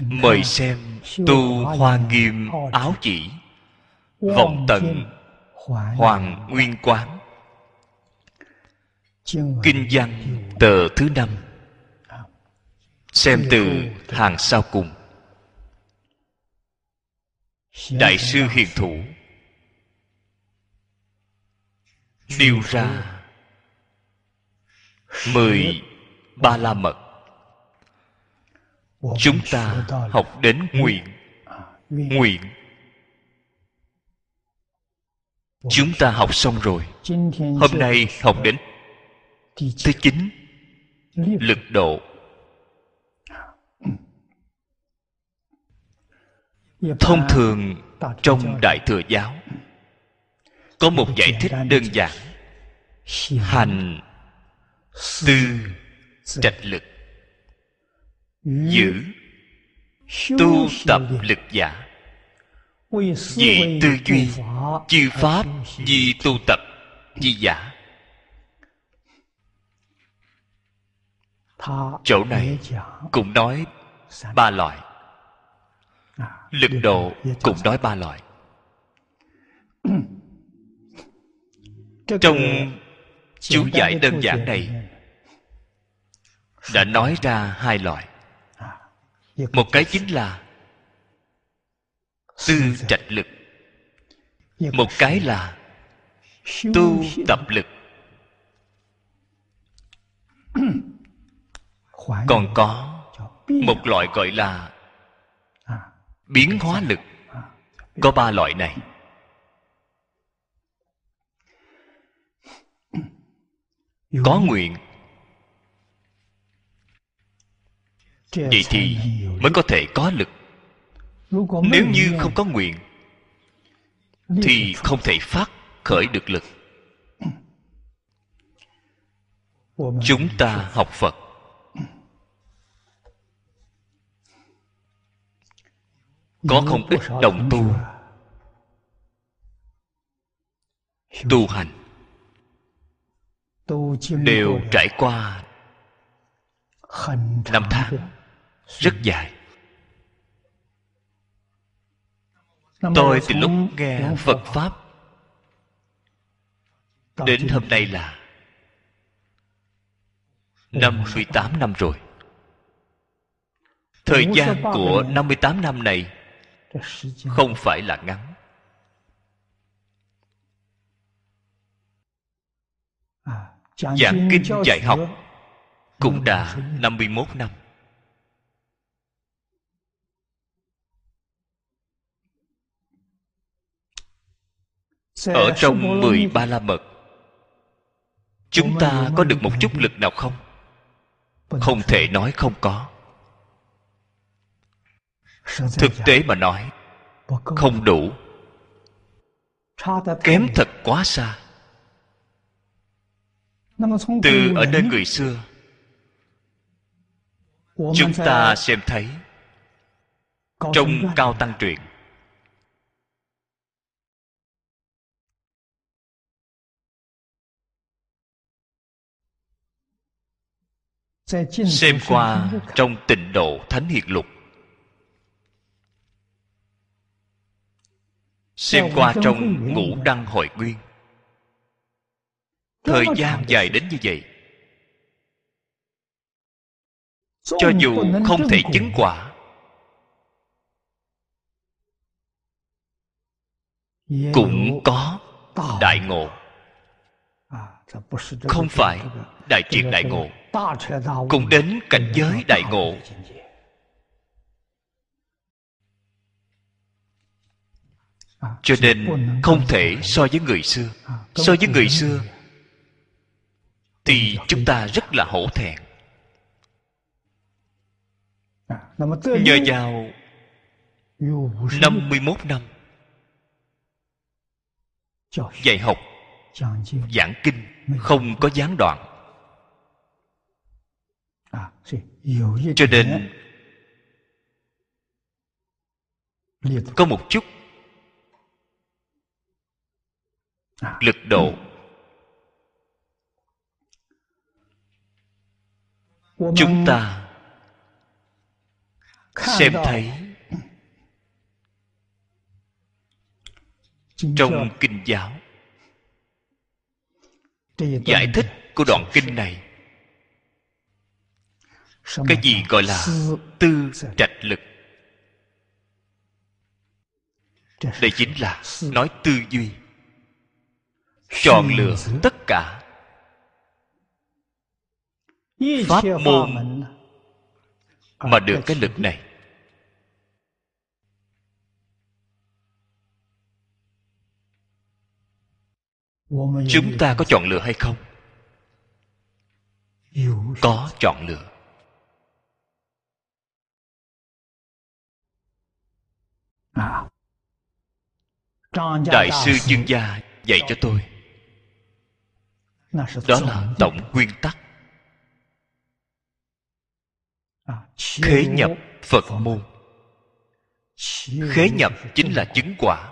Mời xem tu hoa nghiêm áo chỉ, vọng tận hoàng nguyên quán. Kinh văn tờ thứ năm. Xem từ hàng sau cùng. Đại sư hiền thủ, nêu ra mười ba la mật chúng ta học đến nguyện. Nguyện. Chúng ta học xong rồi. Hôm nay học đến thứ chín lực độ. Thông thường trong đại thừa giáo có một giải thích đơn giản. Hành tư trạch lực giữ tu tập lực giả. Vì tư duy chư pháp vì tu tập vì giả. Chỗ này cũng nói ba loại. Lực độ cũng nói ba loại. Trong chú giải đơn giản này. đã nói ra hai loại một cái chính là tư trạch lực. Một cái là tu tập lực. Còn có một loại gọi là biến hóa lực. Có ba loại này. Có nguyện vậy thì mới có thể có lực. Nếu như không có nguyện, thì không thể phát khởi được lực. Chúng ta học phật. Có không ít đồng tu tu hành, đều trải qua năm tháng rất dài. Tôi từ lúc nghe phật pháp đến hôm nay là năm 58 năm rồi. Thời gian của 58 năm này Không phải là ngắn. Giảng kinh dạy học Cũng đã 51 năm Ở trong 13 la mật Chúng ta có được một chút lực nào không? Không thể nói không có. Thực tế mà nói Không đủ. Kém thật quá xa. Từ ở nơi người xưa Chúng ta xem thấy Trong Cao Tăng Truyện xem qua trong tịnh độ thánh hiền lục. Xem qua trong ngũ đăng hội nguyên thời gian dài đến như vậy. Cho dù không thể chứng quả, cũng có đại ngộ không phải đại triệt đại ngộ cũng đến cảnh giới đại ngộ. cho nên không thể so với người xưa. So với người xưa thì chúng ta rất là hổ thẹn. Nhờ vào 51 năm dạy học giảng kinh. Không có gián đoạn. Cho nên có một chút lực độ. Chúng ta xem thấy trong kinh giáo giải thích của đoạn kinh này. Cái gì gọi là tư trạch lực? Đây chính là nói tư duy. Chọn lựa tất cả. Pháp môn mà được cái lực này chúng ta có chọn lựa hay không? Có chọn lựa. Đại sư dương gia dạy cho tôi. Đó là tổng nguyên tắc. Khế nhập phật môn. Khế nhập chính là chứng quả.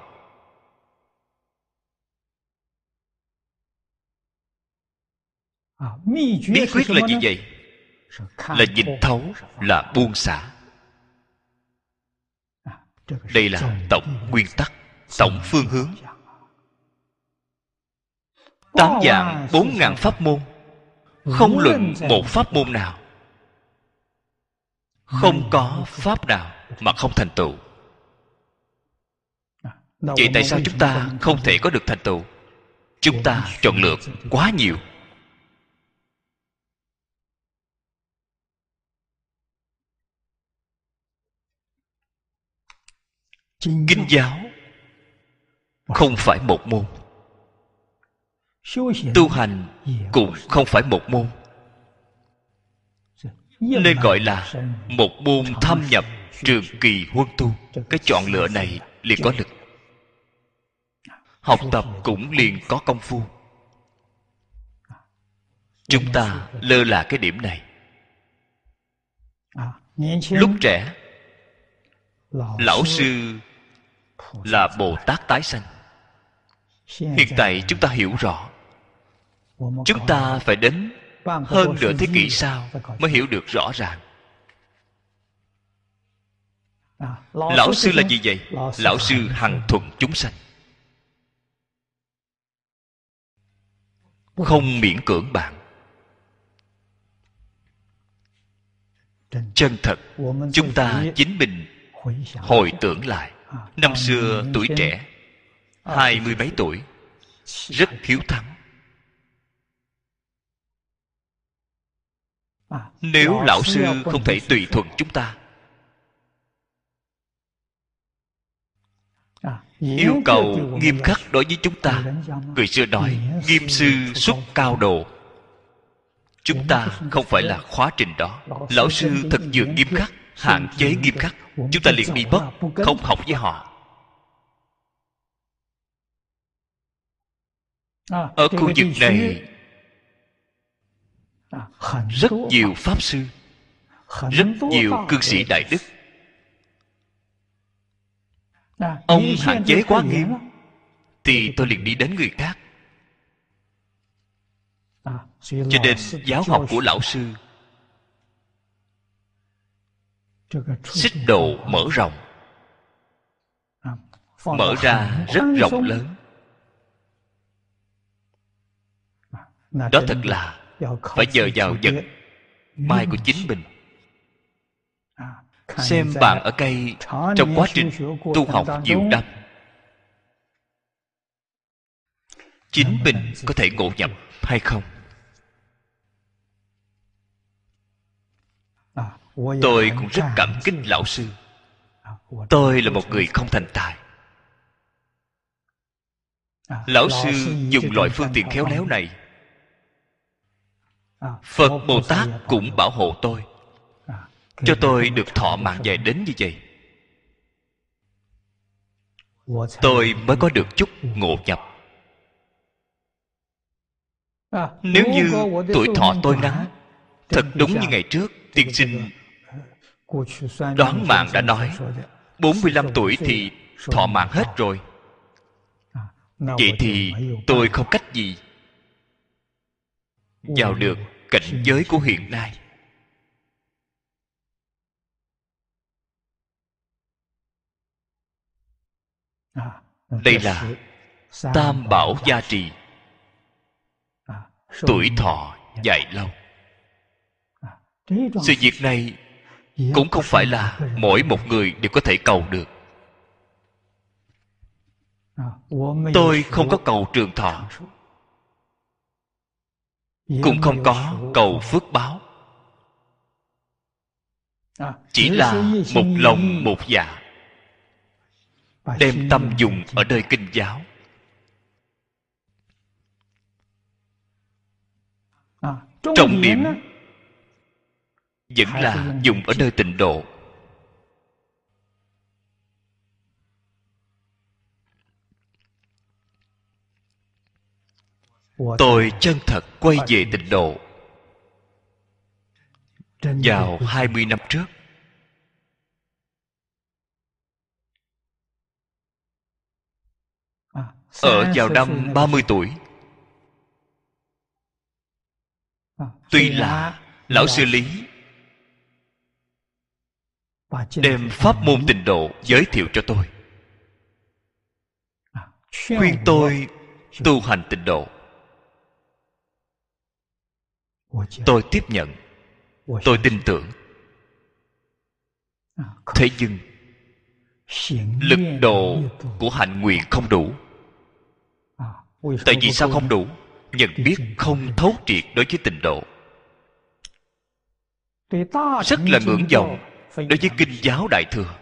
Bí quyết là gì vậy？là nhìn thấu là buông xả。đây là tổng nguyên tắc tổng phương hướng。tám dạng bốn ngàn pháp môn không luận một pháp môn nào。Không có pháp nào mà không thành tựu。Vậy tại sao chúng ta không thể có được thành tựu chúng ta chọn lựa quá nhiều kinh giáo không phải một môn. Tu hành cũng không phải một môn. Nên gọi là một môn thâm nhập trường kỳ huân tu. cái chọn lựa này liền có lực. học tập cũng liền có công phu. Chúng ta lơ là cái điểm này. Lúc trẻ lão sư là bồ tát tái sanh. Hiện tại chúng ta hiểu rõ. Chúng ta phải đến hơn nửa thế kỷ sau mới hiểu được rõ ràng. Lão sư là gì vậy? Lão sư hằng thuận chúng sanh. Không miễn cưỡng bạn. Chân thật, chúng ta chính mình hồi tưởng lại năm xưa tuổi trẻ, hai mươi mấy tuổi, rất hiếu thắng. Nếu lão sư không thể tùy thuận chúng ta, yêu cầu nghiêm khắc đối với chúng ta, người xưa nói, nghiêm sư xuất cao độ chúng ta không phải là khóa trình đó. Lão sư thật dường nghiêm khắc hạn chế nghiêm khắc, chúng ta liền bị mất không học với họ. Ở khu vực này, rất nhiều pháp sư, rất nhiều cư sĩ đại đức. Ông hạn chế quá nghiêm, thì tôi liền đi đến người khác. Cho nên giáo học của lão sư xích độ mở rộng. Mở ra rất rộng lớn. Đó thật là phải nhờ vào vật mai của chính mình. Xem bạn ở cây trong quá trình tu học nhiều năm. Chính mình có thể ngộ nhập hay không tôi cũng rất cảm kích lão sư. tôi là một người không thành tài. Lão sư dùng loại phương tiện khéo léo này. Phật bồ tát cũng bảo hộ tôi. cho tôi được thọ mạng dài đến như vậy. Tôi mới có được chút ngộ nhập. Nếu như tuổi thọ tôi ngắn thật đúng như ngày trước tiên sinh đoán mạng đã nói 45 tuổi thì thọ mạng hết rồi。vậy thì tôi không cách gì vào được cảnh giới của hiện nay đây là tam bảo gia trì。tuổi thọ dài lâu。sự việc này cũng không phải là mỗi một người đều có thể cầu được. Tôi không có cầu trường thọ. Cũng không có cầu phước. báo. Chỉ là một lòng một dạ. Đem tâm dùng ở nơi kinh giáo. Trọng điểm vẫn là dùng ở nơi tịnh độ. Tôi chân thật quay về tịnh độ. Vào 20 năm trước. Ở vào năm 30 tuổi. Tuy là Lão sư Lý Đem pháp môn tịnh độ giới thiệu cho tôi. Khuyên tôi tu hành tịnh độ. Tôi tiếp nhận. Tôi tin tưởng. Thế nhưng Lực độ của hạnh nguyện không đủ. Tại vì sao không đủ? Nhận biết không thấu triệt đối với tịnh độ. Rất là ngưỡng vọng đối với kinh giáo đại thừa.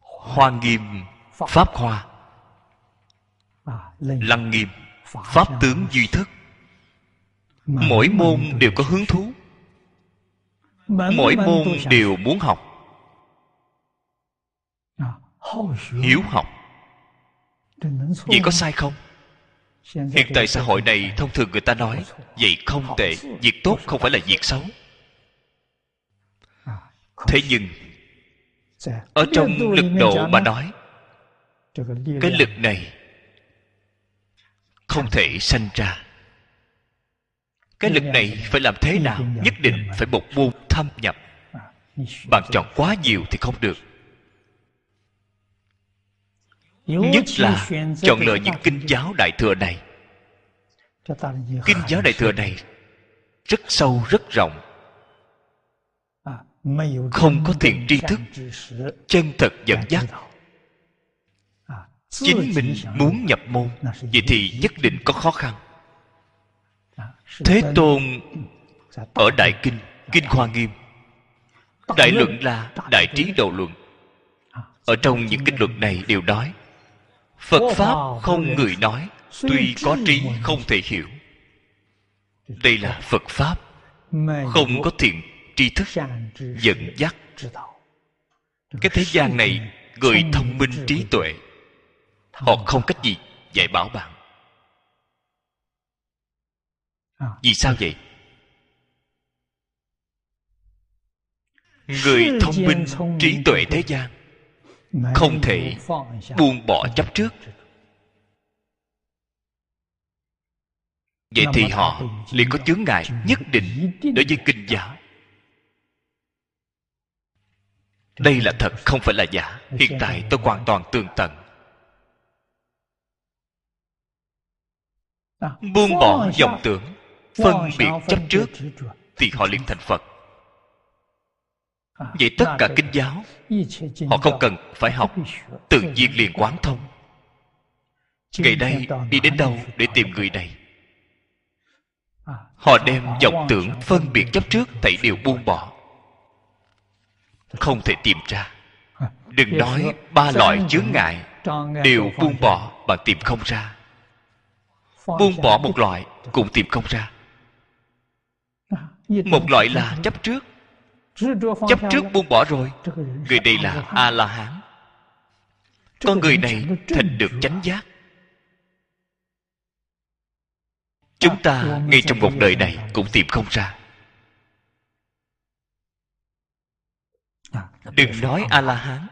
Hoa nghiêm pháp. Hoa. Lăng nghiêm pháp tướng duy thức mỗi môn đều có hứng thú. Mỗi môn đều muốn học. Hiếu học. Vậy có sai không? Hiện tại xã hội này thông thường người ta nói Vậy không tệ Việc tốt không phải là việc xấu Thế nhưng Ở trong lực độ mà nói Cái lực này Không thể sanh ra. Cái lực này phải làm thế nào? Nhất định phải một môn thâm nhập. Bạn chọn quá nhiều thì không được. Nhất là chọn lựa những kinh giáo đại thừa này. Kinh giáo đại thừa này rất sâu rất rộng không có thiện tri thức, chân thật dẫn dắt. Chính mình muốn nhập môn, vậy thì nhất định có khó khăn. Thế tôn ở đại kinh kinh Hoa nghiêm. Đại luận là đại trí đầu luận. Ở trong những kinh luận này đều nói, phật pháp không người nói, tuy có trí không thể hiểu. Đây là phật pháp, không có thiện tri thức dẫn dắt. Cái thế gian này, người thông minh trí tuệ, họ không cách gì dạy bảo bạn. Vì sao vậy? Người thông minh trí tuệ thế gian không thể buông bỏ chấp trước. Vậy thì họ liền có chướng ngại nhất định đối với kinh giáo. Đây là thật không phải là giả. Hiện tại tôi hoàn toàn tường tận. Buông bỏ dòng tưởng phân biệt chấp trước thì họ liền thành phật. Vậy tất cả kinh giáo họ không cần phải học tự nhiên liền quán thông. Ngày đây đi đến đâu để tìm người này? Họ đem vọng tưởng phân biệt chấp trước thảy đều buông bỏ không thể tìm ra. Đừng nói ba loại chướng ngại đều buông bỏ bạn tìm không ra. Buông bỏ một loại cũng tìm không ra. Một loại là chấp trước. Chấp trước buông bỏ rồi. Người đây là a la hán con người này thành được chánh giác. Chúng ta ngay trong một đời này cũng tìm không ra đừng nói a la hán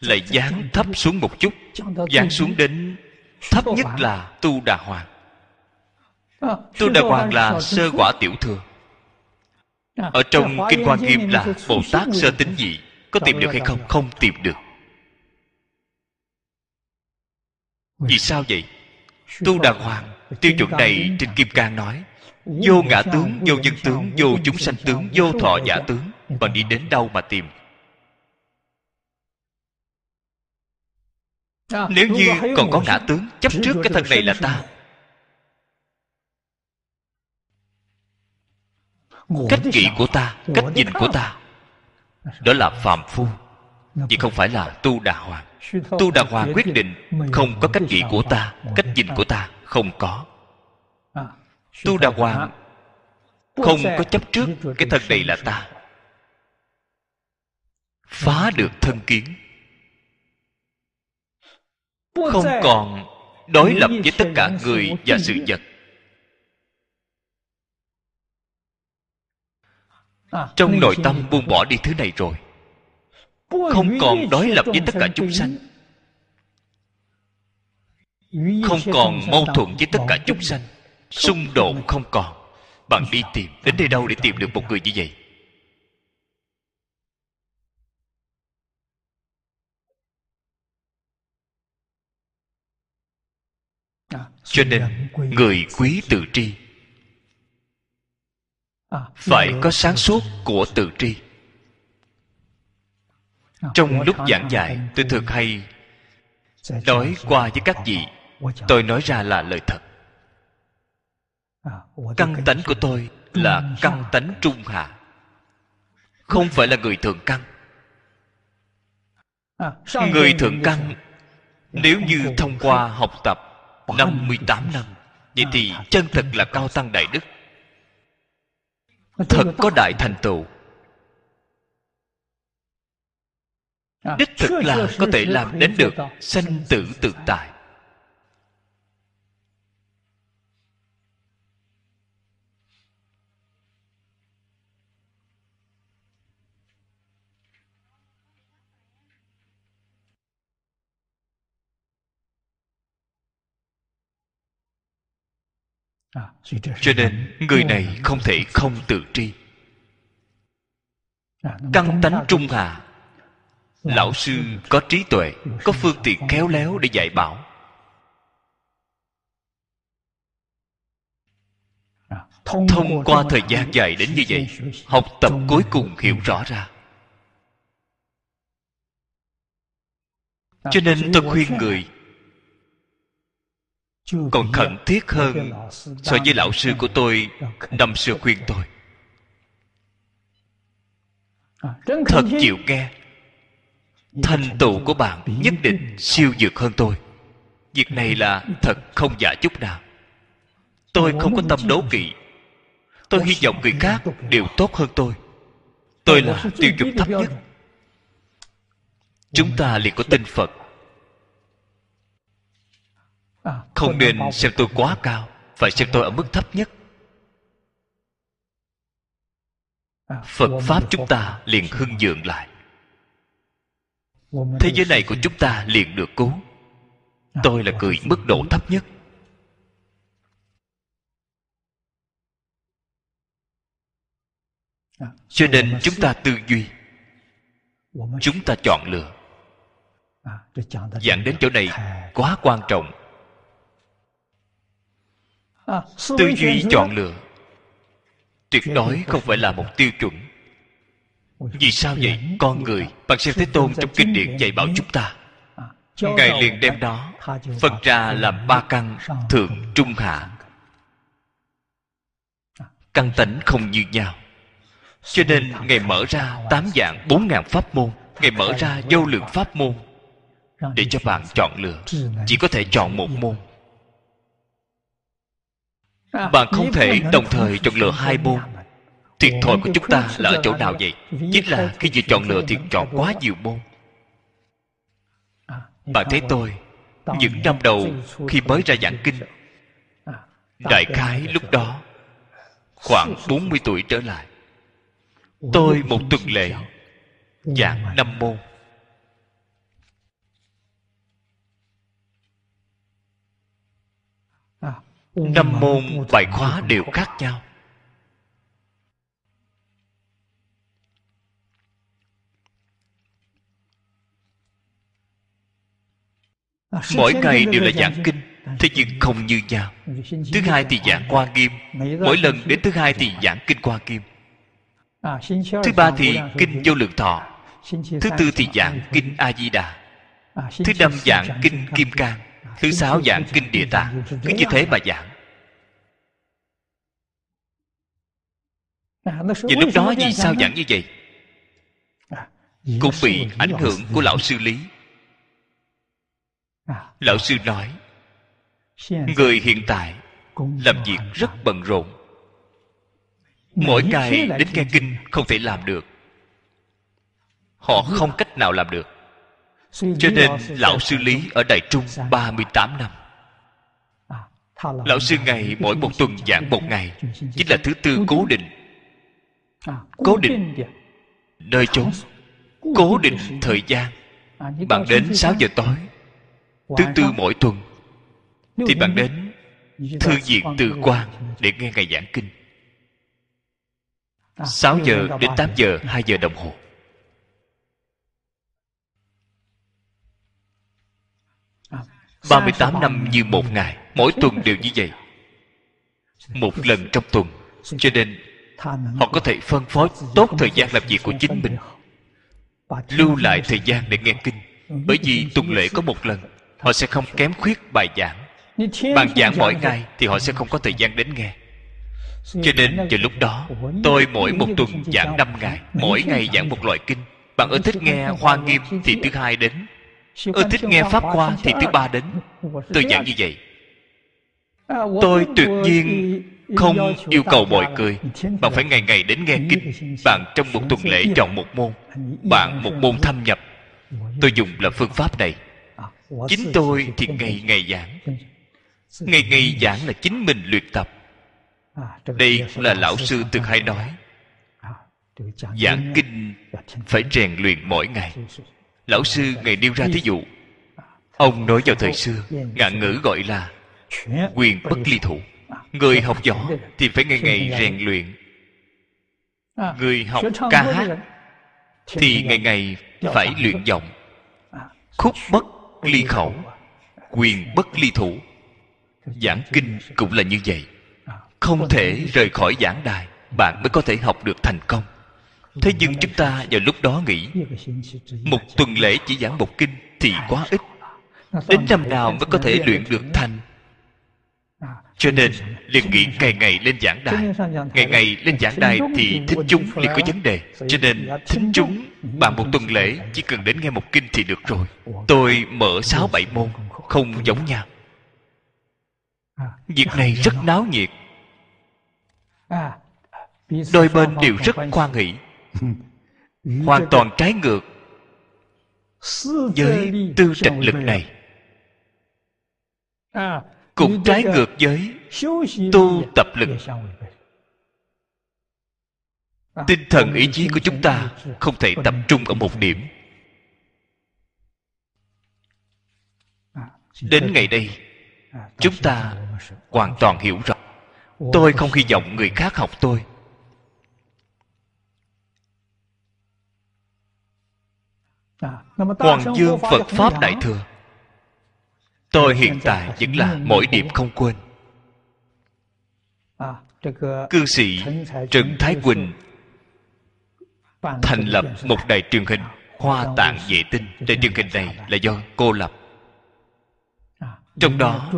lại dán thấp xuống một chút. Dán xuống đến thấp nhất là tu đà hoàng. Tu đà hoàng là sơ quả tiểu thừa. Ở trong kinh hoa nghiêm là bồ tát sơ tính gì có tìm được hay không? Không tìm được. Vì sao vậy? Tu đà hoàng, tiêu chuẩn này trên kim cang nói vô ngã tướng vô nhân tướng vô chúng sanh tướng vô thọ giả tướng bạn đi đến đâu mà tìm? Nếu như còn có ngã tướng chấp trước cái thân này là ta. Cách nghĩ của ta cách nhìn của ta đó là phạm phu. Vì không phải là tu đà hoàng. Tu đà hoàng quyết định không có cách nghĩ của ta cách nhìn của ta không có tu đà hoàng không có chấp trước cái thân này là ta. Phá được thân kiến. Không còn đối lập với tất cả người và sự vật. Trong nội tâm buông bỏ đi thứ này rồi. Không còn đối lập với tất cả chúng sanh. Không còn mâu thuẫn với tất cả chúng sanh xung đột không còn. Bạn đi tìm đến đây đâu để tìm được một người như vậy? Cho nên người quý tự tri. Phải có sáng suốt của tự tri. Trong lúc giảng dạy tôi thường hay nói qua với các vị. tôi nói ra là lời thật căn tánh của tôi là căn tánh trung hạ. Không phải là người thường căn. Người thượng căn nếu như thông qua học tập 58 năm Vậy thì chân thật là cao tăng đại đức. Thật có đại thành tựu. Đích thực là có thể làm đến được Sanh tử tự tại cho nên người này không thể không tự tri. Căn tánh trung hà. Lão sư có trí tuệ có phương tiện khéo léo để dạy bảo. Thông qua thời gian dài đến như vậy học tập cuối cùng hiểu rõ ra. Cho nên tôi khuyên người còn khẩn thiết hơn so với lão sư của tôi năm xưa khuyên tôi. Thật chịu nghe. Thành tựu của bạn nhất định siêu dược hơn tôi. Việc này là thật không giả chút nào. Tôi không có tâm đố kỵ. Tôi hy vọng người khác đều tốt hơn tôi. Tôi là tiêu chuẩn thấp nhất. chúng ta liền có tinh phật không nên xem tôi quá cao, phải xem tôi ở mức thấp nhất. Phật pháp chúng ta liền hưng dượng lại. Thế giới này của chúng ta liền được cứu. Tôi là người mức độ thấp nhất. Cho nên chúng ta tư duy. Chúng ta chọn lựa. Giảng đến chỗ này quá quan trọng tư duy chọn lựa. Tuyệt đối không phải là một tiêu chuẩn. Vì sao vậy? con người bằng xem thế tôn trong kinh điển dạy bảo chúng ta. Ngài liền đem đó phân ra làm ba căn thượng trung hạ. Căn tánh không như nhau. Cho nên ngài mở ra tám dạng bốn ngàn pháp môn. ngài mở ra vô lượng pháp môn để cho bạn chọn lựa. chỉ có thể chọn một môn bạn không thể đồng thời chọn lựa hai môn. thiệt thòi của chúng ta là ở chỗ nào vậy? Chính là khi vừa chọn lựa thì chọn quá nhiều môn. Bạn thấy tôi những năm đầu khi mới ra giảng kinh đại khái lúc đó khoảng 40 tuổi trở lại. Tôi một tuần lễ giảng năm môn năm môn bài khóa đều khác nhau. Mỗi ngày đều là giảng kinh thế nhưng không như nhau. thứ hai thì giảng qua nghiêm mỗi lần đến thứ hai thì giảng kinh qua nghiêm. Thứ ba thì kinh vô lượng thọ. thứ tư thì giảng kinh a di đà. Thứ năm giảng kinh kim cang thứ sáu giảng kinh địa tạng. Cứ như thế mà giảng. Và lúc đó vì sao giảng như vậy? Cũng bị ảnh hưởng của lão sư lý. Lão sư nói, Người hiện tại Làm việc rất bận rộn. Mỗi ngày đến nghe kinh Không thể làm được. Họ không cách nào làm được. Cho nên Lão sư Lý ở Đại Trung 38 năm. Lão sư ngày mỗi một tuần giảng một ngày Chính là thứ tư cố định. Cố định. Nơi chốn. Cố định thời gian. Bạn đến 6 giờ tối. Thứ tư mỗi tuần Thì bạn đến Thư viện từ quan Để nghe ngày giảng kinh. 6 giờ đến 8 giờ 2 giờ đồng hồ ba mươi tám năm như một ngày, Mỗi tuần đều như vậy. Một lần trong tuần, Cho nên họ có thể phân phối tốt thời gian làm việc của chính mình, lưu lại thời gian để nghe kinh. Bởi vì tuần lễ có một lần, họ sẽ không kém khuyết bài giảng. Bàn giảng mỗi ngày thì họ sẽ không có thời gian đến nghe. Cho nên vào lúc đó, tôi mỗi một tuần giảng năm ngày, mỗi ngày giảng một loại kinh. Bạn ưa thích nghe hoa nghiêm thì thứ hai đến ưa thích nghe pháp hoa thì thứ ba đến tôi giảng như vậy. Tôi tuyệt nhiên không yêu cầu mọi người bạn phải ngày ngày đến nghe kinh. bạn trong một tuần lễ chọn một môn bạn một môn thâm nhập. Tôi dùng là phương pháp này. Chính tôi thì ngày ngày giảng. Ngày ngày giảng là chính mình luyện tập. Đây là lão sư từng hay nói. Giảng kinh phải rèn luyện mỗi ngày lão sư ngày nêu ra thí dụ. Ông nói vào thời xưa, ngạn ngữ gọi là quyền bất ly thủ. Người học võ thì phải ngày ngày rèn luyện. Người học ca hát thì ngày ngày phải luyện giọng. Khúc bất ly khẩu, quyền bất ly thủ. Giảng kinh cũng là như vậy. Không thể rời khỏi giảng đài, bạn mới có thể học được thành công thế nhưng chúng ta vào lúc đó nghĩ, một tuần lễ chỉ giảng một kinh thì quá ít. Đến năm nào mới có thể luyện được thành? Cho nên, liền nghĩ ngày ngày lên giảng đài. Ngày ngày lên giảng đài thì thính chúng liền có vấn đề. Cho nên, thính chúng bạn một tuần lễ chỉ cần đến nghe một kinh thì được rồi. Tôi mở sáu bảy môn, không giống nhau. Việc này rất náo nhiệt. Đôi bên đều rất khoan hỷ hoàn toàn trái ngược với tư trạch lực này. Cũng trái ngược với tu tập lực. tinh thần ý chí của chúng ta không thể tập trung ở một điểm. Đến ngày đây chúng ta hoàn toàn hiểu rõ. Tôi không hy vọng người khác học tôi hoàng dương phật pháp đại thừa. Tôi hiện tại vẫn là mỗi điểm không quên. Cư sĩ trần thái quỳnh thành lập một đài truyền hình hoa tạng vệ tinh. đài truyền hình này là do cô lập. Trong đó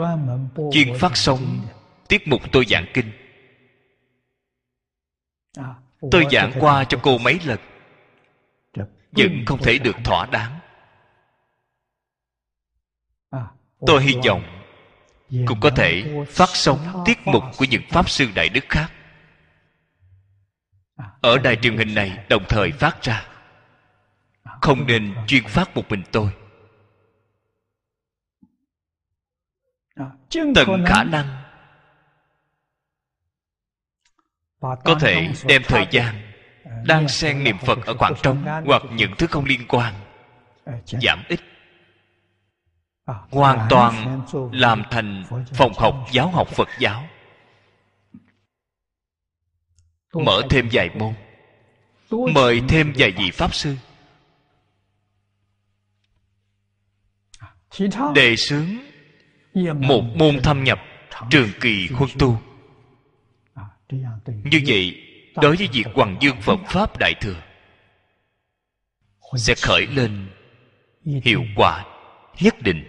chuyên phát sóng tiết mục tôi giảng kinh. Tôi giảng qua cho cô mấy lần vẫn không thể được thỏa đáng. Tôi hy vọng cũng có thể phát sóng tiết mục của những pháp sư đại đức khác. Ở đài truyền hình này đồng thời phát ra. Không nên chuyên phát một mình tôi. Tận khả năng có thể đem thời gian đang xen niệm phật ở khoảng trống hoặc những thứ không liên quan. Giảm ít. Hoàn toàn làm thành phòng học giáo học phật giáo. Mở thêm vài môn. Mời thêm vài vị pháp sư. Đề xướng một môn thâm nhập trường kỳ khuôn tu. Như vậy đối với việc hoàng dương phật pháp đại thừa, sẽ khởi lên hiệu quả nhất định.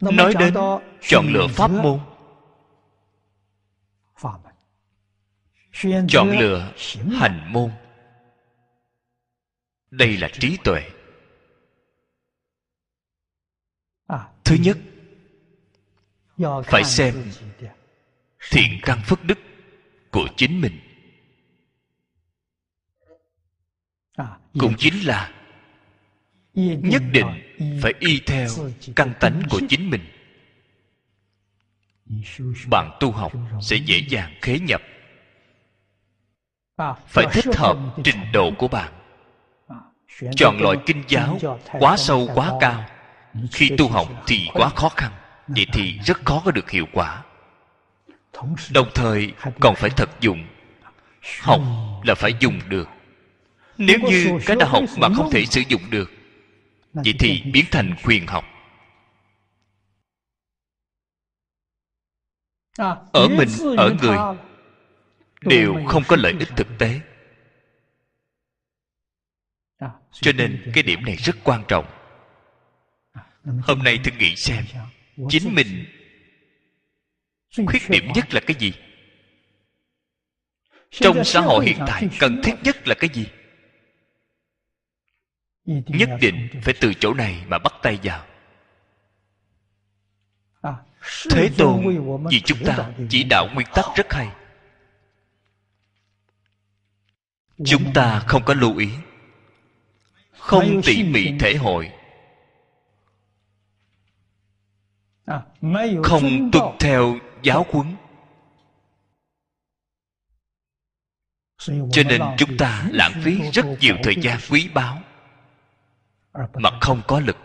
Nói đến chọn lựa pháp môn, chọn lựa hành môn, đây là trí tuệ. Thứ nhất, phải xem thiện căn phước đức của chính mình. Cũng chính là nhất định phải y theo căn tánh của chính mình. Bạn tu học sẽ dễ dàng khế nhập. Phải thích hợp trình độ của bạn. Chọn loại kinh giáo quá sâu quá cao. Khi tu học thì quá khó khăn vậy thì rất khó có được hiệu quả đồng thời còn phải thật dụng. Học là phải dùng được. Nếu như cái đã học mà không thể sử dụng được, vậy thì biến thành quyền học. Ở mình, ở người, đều không có lợi ích thực tế. Cho nên cái điểm này rất quan trọng. Hôm nay thử nghĩ xem, chính mình khuyết điểm nhất là cái gì? Trong xã hội hiện tại cần thiết nhất là cái gì? Nhất định phải từ chỗ này mà bắt tay vào. Thế tôn vì chúng ta chỉ đạo nguyên tắc rất hay. Chúng ta không có lưu ý không tỉ mỉ thể hội. Không tuân theo giáo huấn. Cho nên chúng ta lãng phí rất nhiều thời gian quý báu mà không có lực.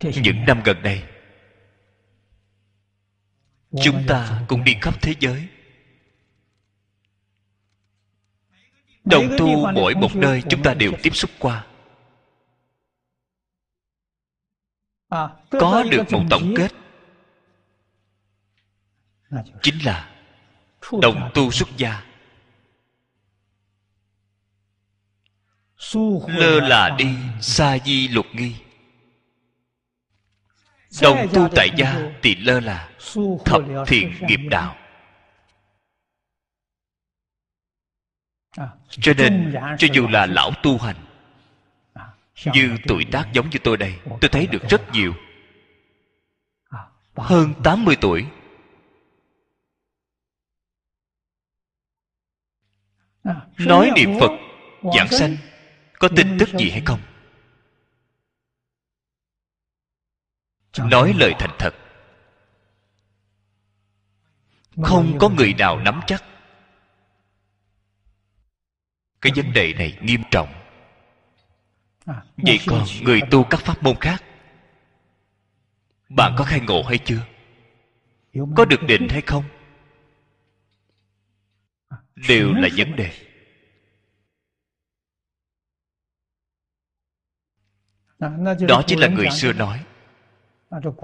Những năm gần đây, chúng ta cũng đi khắp thế giới. Đồng tu mỗi một nơi chúng ta đều tiếp xúc qua. Có được một tổng kết. Chính là đồng tu xuất gia. Lơ là đi sa di lục nghi. Đồng tu tại gia thì lơ là thập thiện nghiệp đạo. Cho nên cho dù là lão tu hành như tuổi tác giống như tôi đây, tôi thấy được rất nhiều. Hơn 80 tuổi. Nói niệm phật, giảng sanh, có tin tức gì hay không? Nói lời thành thật. Không có người nào nắm chắc. Cái vấn đề này nghiêm trọng vậy còn người tu các pháp môn khác? Bạn có khai ngộ hay chưa? Có được định hay không? Đều là vấn đề. Đó chính là người xưa nói.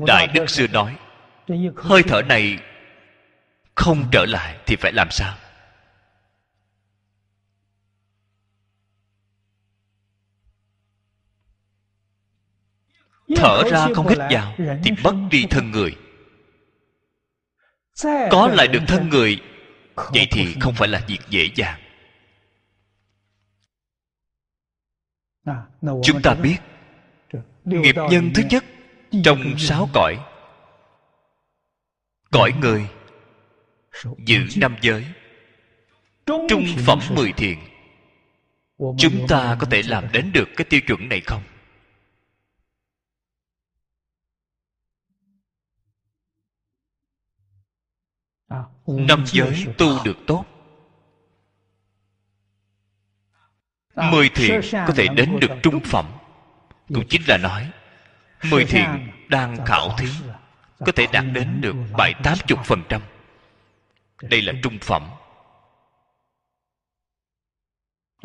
Đại đức xưa nói hơi thở này không trở lại thì phải làm sao thở ra không hít vào thì mất đi thân người. Có lại được thân người vậy thì không phải là việc dễ dàng. Chúng ta biết nghiệp nhân thứ nhất trong sáu cõi. Cõi người giữ năm giới. Trung phẩm mười thiện chúng ta có thể làm đến được cái tiêu chuẩn này không năm giới tu được tốt. Mười thiện có thể đến được trung phẩm. Cũng chính là nói mười thiện đang khảo thí có thể đạt đến được bảy tám chục phần trăm. Đây là trung phẩm.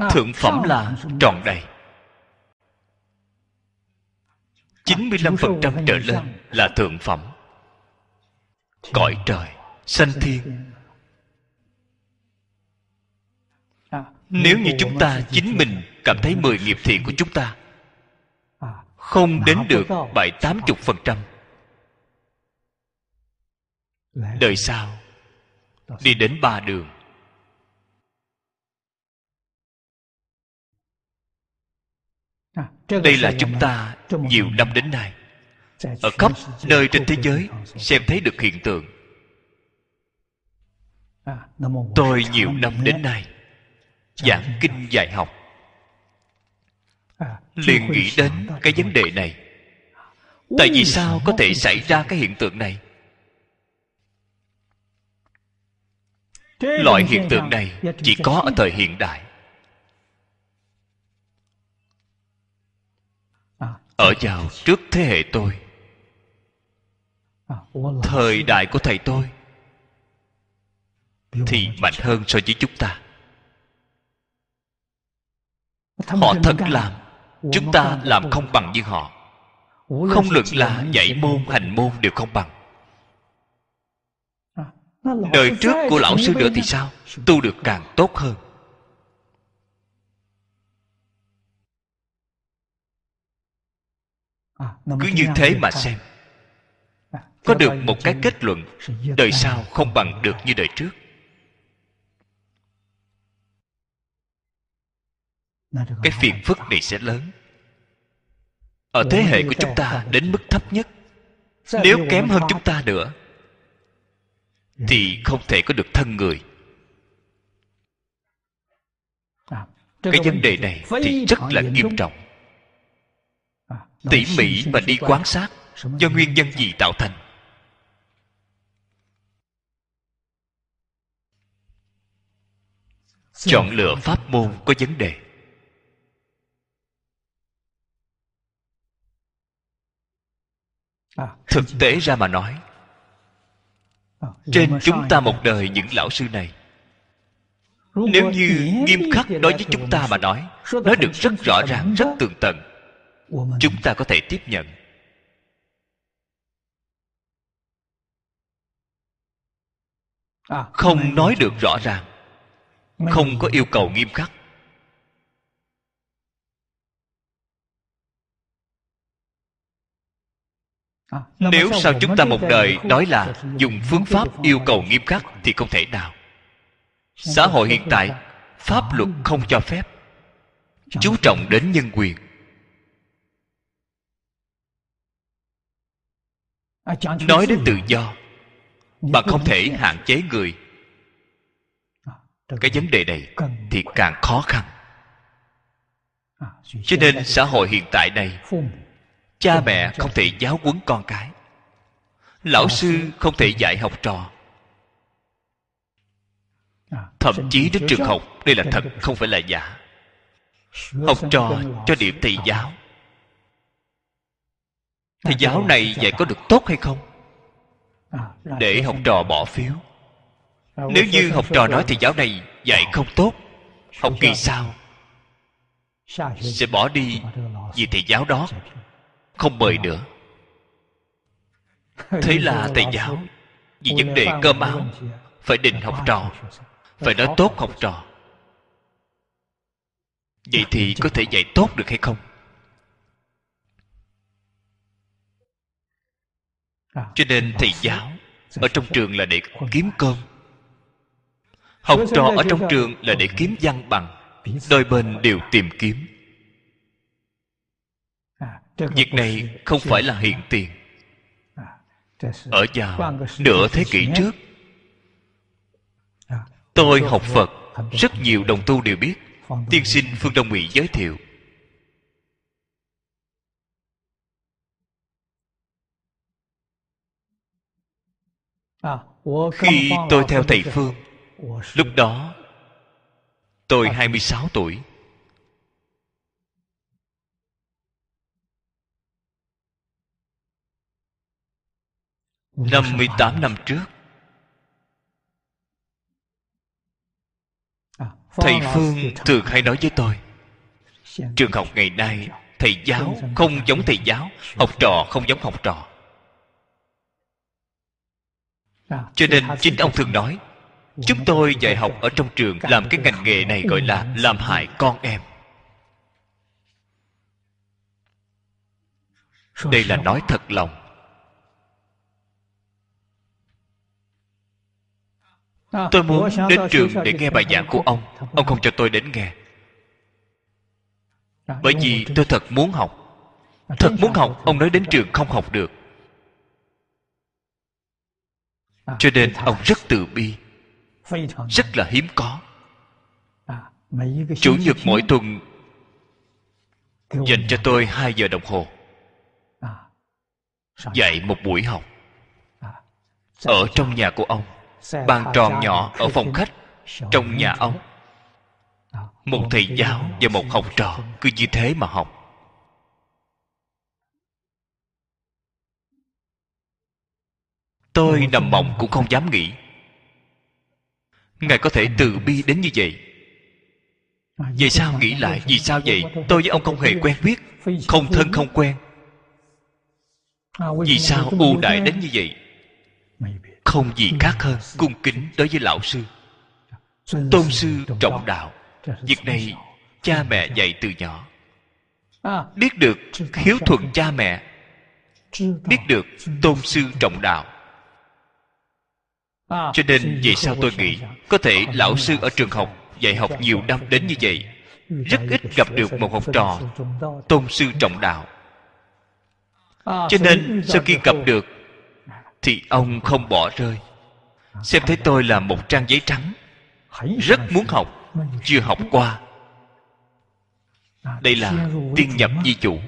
Thượng phẩm là tròn đầy. 95% trở lên là thượng phẩm. Cõi trời, sanh thiên. Nếu như chúng ta chính mình cảm thấy mười nghiệp thiện của chúng ta Không đến được bảy tám chục phần trăm. Đời sau Đi đến ba đường. Đây là chúng ta nhiều năm đến nay. ở khắp nơi trên thế giới xem thấy được hiện tượng tôi nhiều năm đến nay giảng kinh dạy học. Liền nghĩ đến cái vấn đề này. Tại vì sao có thể xảy ra cái hiện tượng này? Loại hiện tượng này chỉ có ở thời hiện đại. Ở vào trước thế hệ tôi. Thời đại của thầy tôi thì mạnh hơn so với chúng ta. Họ thật làm chúng ta làm không bằng như họ. Không luận là dạy môn hành môn đều không bằng. Đời trước của lão sư nữa thì sao? Tu được càng tốt hơn. Cứ như thế mà xem. Có được một cái kết luận đời sau không bằng được như đời trước cái phiền phức này sẽ lớn. Ở thế hệ của chúng ta đến mức thấp nhất. Nếu kém hơn chúng ta nữa thì không thể có được thân người. Cái vấn đề này thì rất là nghiêm trọng. Tỉ mỉ mà đi quan sát do nguyên nhân gì tạo thành. Chọn lựa pháp môn có vấn đề thực tế ra mà nói trên chúng ta một đời những lão sư này nếu như nghiêm khắc đối với chúng ta mà nói nói được rất rõ ràng rất tường tận. Chúng ta có thể tiếp nhận. Không nói được rõ ràng. không có yêu cầu nghiêm khắc nếu sau chúng ta một đời nói là dùng phương pháp yêu cầu nghiêm khắc thì không thể nào. Xã hội hiện tại pháp luật không cho phép. Chú trọng đến nhân quyền. Nói đến tự do mà không thể hạn chế người. Cái vấn đề này thì càng khó khăn. Cho nên xã hội hiện tại này cha mẹ không thể giáo huấn con cái. Lão sư không thể dạy học trò. Thậm chí đến trường học đây là thật không phải là giả. Học trò cho điểm thầy giáo. thầy giáo này dạy có được tốt hay không? Để học trò bỏ phiếu. Nếu như học trò nói thầy giáo này dạy không tốt học kỳ sau sẽ bỏ đi vì thầy giáo đó không mời nữa. Thế là thầy giáo, vì vấn đề cơm áo, phải định học trò, phải nói tốt học trò. Vậy thì có thể dạy tốt được hay không? Cho nên thầy giáo, ở trong trường là để kiếm cơm. Học trò ở trong trường là để kiếm văn bằng, đôi bên đều tìm kiếm việc này không phải là hiện tiền. Ở vào nửa thế kỷ trước, tôi học phật, rất nhiều đồng tu đều biết. Tiên sinh phương đông mỹ giới thiệu. Khi tôi theo thầy phương, lúc đó tôi 26 tuổi. Năm mươi tám năm trước. Thầy phương thường hay nói với tôi trường học ngày nay thầy giáo không giống thầy giáo học trò không giống học trò. Cho nên chính ông thường nói chúng tôi dạy học ở trong trường làm cái ngành nghề này gọi là làm hại con em. Đây là nói thật lòng tôi muốn đến trường để nghe bài giảng của ông. Ông không cho tôi đến nghe. Bởi vì tôi thật muốn học. Thật muốn học ông nói đến trường không học được. Cho nên ông rất từ bi. Rất là hiếm có. Chủ nhật mỗi tuần dành cho tôi hai giờ đồng hồ. Dạy một buổi học. Ở trong nhà của ông bàn tròn nhỏ ở phòng khách trong nhà ông. Một thầy giáo và một học trò cứ như thế mà học. Tôi nằm mộng cũng không dám nghĩ. Ngài có thể từ bi đến như vậy. Vì sao nghĩ lại vì sao vậy? Tôi với ông không hề quen biết không thân không quen. Vì sao ưu đại đến như vậy không gì khác hơn cung kính đối với lão sư. Tôn sư trọng đạo việc này cha mẹ dạy từ nhỏ. Biết được hiếu thuận cha mẹ biết được tôn sư trọng đạo. Cho nên vì sao tôi nghĩ có thể lão sư ở trường học dạy học nhiều năm đến như vậy rất ít gặp được một học trò tôn sư trọng đạo. Cho nên sau khi gặp được thì ông không bỏ rơi. Xem thấy tôi là một trang giấy trắng, rất muốn học, chưa học qua. Đây là tiên nhập di chủ,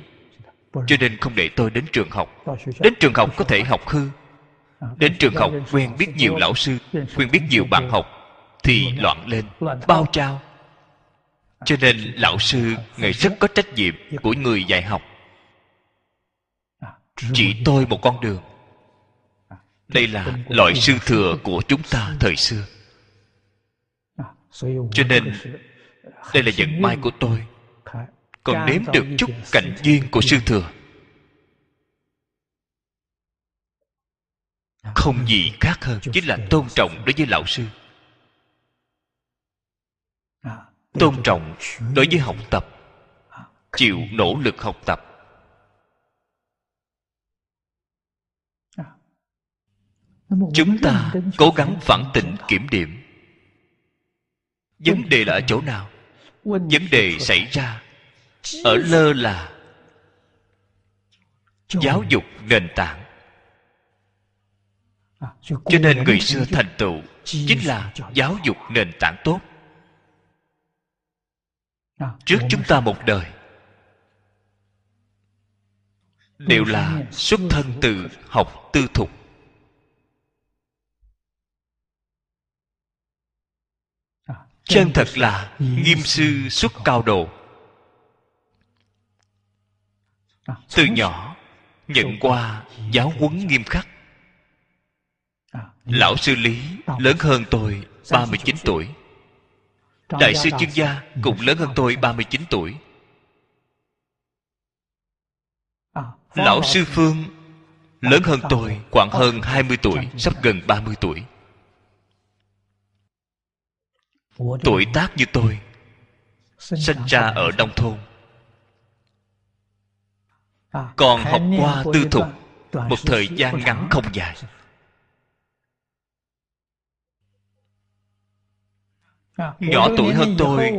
cho nên không để tôi đến trường học. Đến trường học có thể học hư. Đến trường học quen biết nhiều lão sư, quen biết nhiều bạn học, thì loạn lên, bao trao. Cho nên lão sư ngài rất có trách nhiệm của người dạy học. Chỉ tôi một con đường đây là loại sư thừa của chúng ta thời xưa. Cho nên đây là vận may của tôi. Còn nếm được chút cảnh duyên của sư thừa. Không gì khác hơn chính là tôn trọng đối với lão sư. Tôn trọng đối với học tập. chịu nỗ lực học tập chúng ta cố gắng phản tịnh kiểm điểm. Vấn đề là ở chỗ nào? Vấn đề xảy ra ở lơ là giáo dục nền tảng. Cho nên người xưa thành tựu chính là giáo dục nền tảng tốt. Trước chúng ta một đời đều là xuất thân từ học tư thục chân thật là nghiêm sư xuất cao độ từ nhỏ, nhận qua giáo huấn nghiêm khắc. Lão sư lý lớn hơn tôi 39 tuổi. Đại sư chương gia cũng lớn hơn tôi 39 tuổi. Lão sư phương lớn hơn tôi khoảng hơn 20 tuổi, sắp gần 30 tuổi tuổi tác như tôi sinh ra ở nông thôn. Còn học qua tư thục một thời gian ngắn không dài. Nhỏ tuổi hơn tôi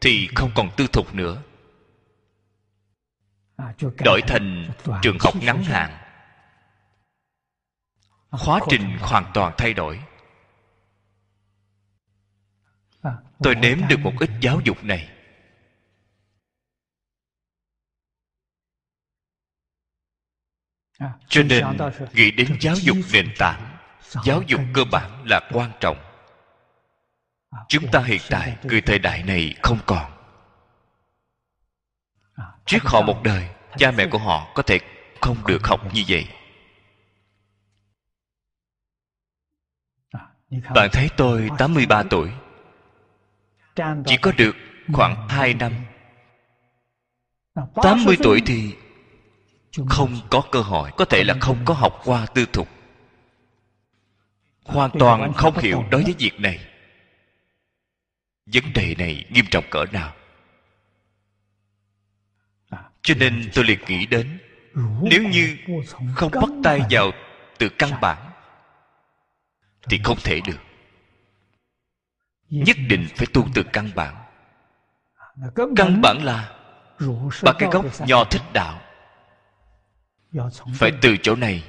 thì không còn tư thục nữa. Đổi thành trường học ngắn hạn. Khóa trình hoàn toàn thay đổi tôi nếm được một ít giáo dục này. Cho nên, nghĩ đến giáo dục nền tảng, giáo dục cơ bản là quan trọng. Chúng ta hiện tại, người thời đại này không còn. Trước họ một đời, cha mẹ của họ có thể không được học như vậy. Bạn thấy tôi 83 tuổi chỉ có được khoảng 2 năm. 80 tuổi thì không có cơ hội có thể là không có học qua tư thục. Hoàn toàn không hiểu đối với việc này. Vấn đề này nghiêm trọng cỡ nào? Cho nên tôi liền nghĩ đến nếu như không bắt tay vào từ căn bản thì không thể được nhất định phải tu từ căn bản. Căn bản là ba cái gốc nho thích đạo. Phải từ chỗ này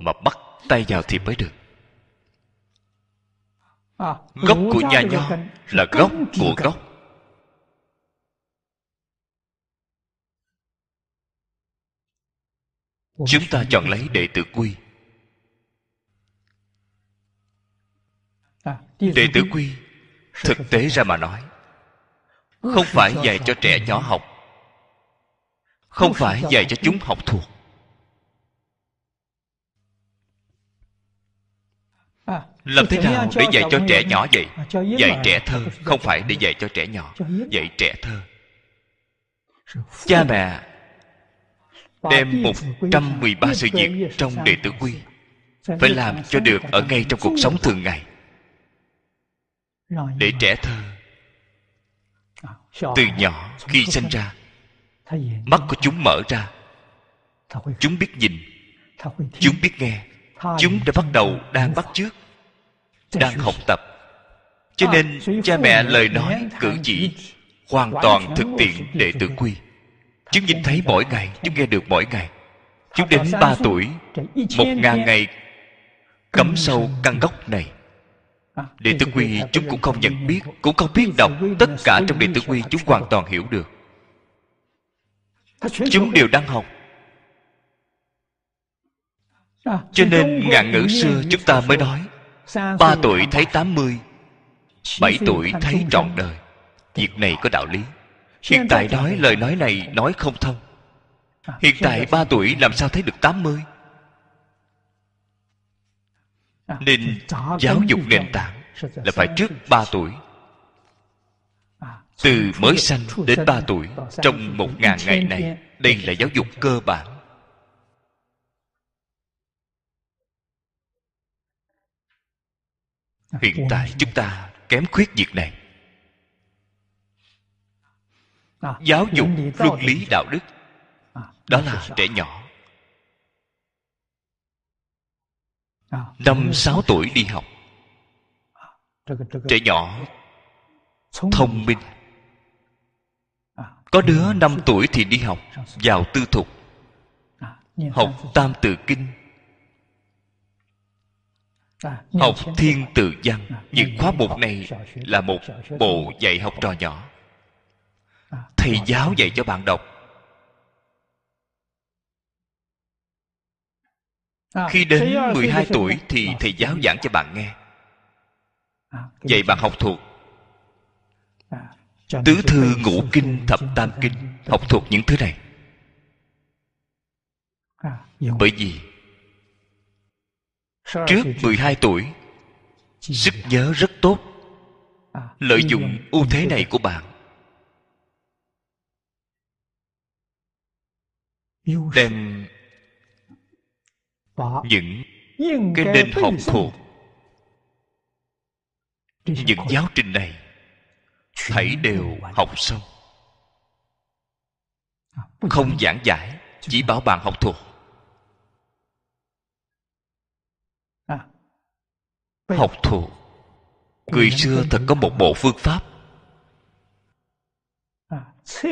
mà bắt tay vào thì mới được. Gốc của nhà nho là gốc của gốc. Chúng ta chọn lấy đệ tử quy. Đệ tử quy thực tế ra mà nói không phải dạy cho trẻ nhỏ học không phải dạy cho chúng học thuộc. Làm thế nào để dạy cho trẻ nhỏ vậy? dạy trẻ thơ không phải để dạy cho trẻ nhỏ dạy trẻ thơ. Cha mẹ đem 113 sự việc trong đệ tử quy phải làm cho được ở ngay trong cuộc sống thường ngày để trẻ thơ. Từ nhỏ khi sinh ra mắt của chúng mở ra. Chúng biết nhìn. Chúng biết nghe. chúng đã bắt đầu đang bắt chước đang học tập. Cho nên cha mẹ lời nói cử chỉ hoàn toàn thực tiện đệ tử quy. Chúng nhìn thấy mỗi ngày chúng nghe được mỗi ngày. Chúng đến ba tuổi một ngàn ngày cắm sâu căn gốc này đệ tử quy chúng cũng không nhận biết, cũng không biết đọc. Tất cả trong đệ tử quy chúng hoàn toàn hiểu được. Chúng đều đang học. Cho nên ngạn ngữ xưa chúng ta mới nói, ba tuổi thấy tám mươi, bảy tuổi thấy trọn đời. Việc này có đạo lý. Hiện tại nói, lời nói này nói không thông. Hiện tại ba tuổi làm sao thấy được tám mươi? Nên giáo dục nền tảng là phải trước ba tuổi. Từ mới sanh đến ba tuổi trong một ngàn ngày này đây là giáo dục cơ bản. Hiện tại chúng ta kém khuyết việc này. Giáo dục luân lý đạo đức đó là trẻ nhỏ năm sáu tuổi đi học. Trẻ nhỏ. Thông minh. Có đứa năm tuổi thì đi học vào tư thục. Học tam tự kinh. Học thiên tự văn. Những khóa mục này là một bộ dạy học trò nhỏ. Thầy giáo dạy cho bạn đọc khi đến 12 tuổi thì thầy giáo giảng cho bạn nghe. Dạy bạn học thuộc. Tứ thư ngũ kinh thập tam kinh học thuộc những thứ này. Bởi vì trước 12 tuổi sức nhớ rất tốt. Lợi dụng ưu thế này của bạn. Đem những cái nên học thuộc. Những giáo trình này thảy đều học xong không giảng giải chỉ bảo bạn học thuộc. Học thuộc. Người xưa thật có một bộ phương pháp.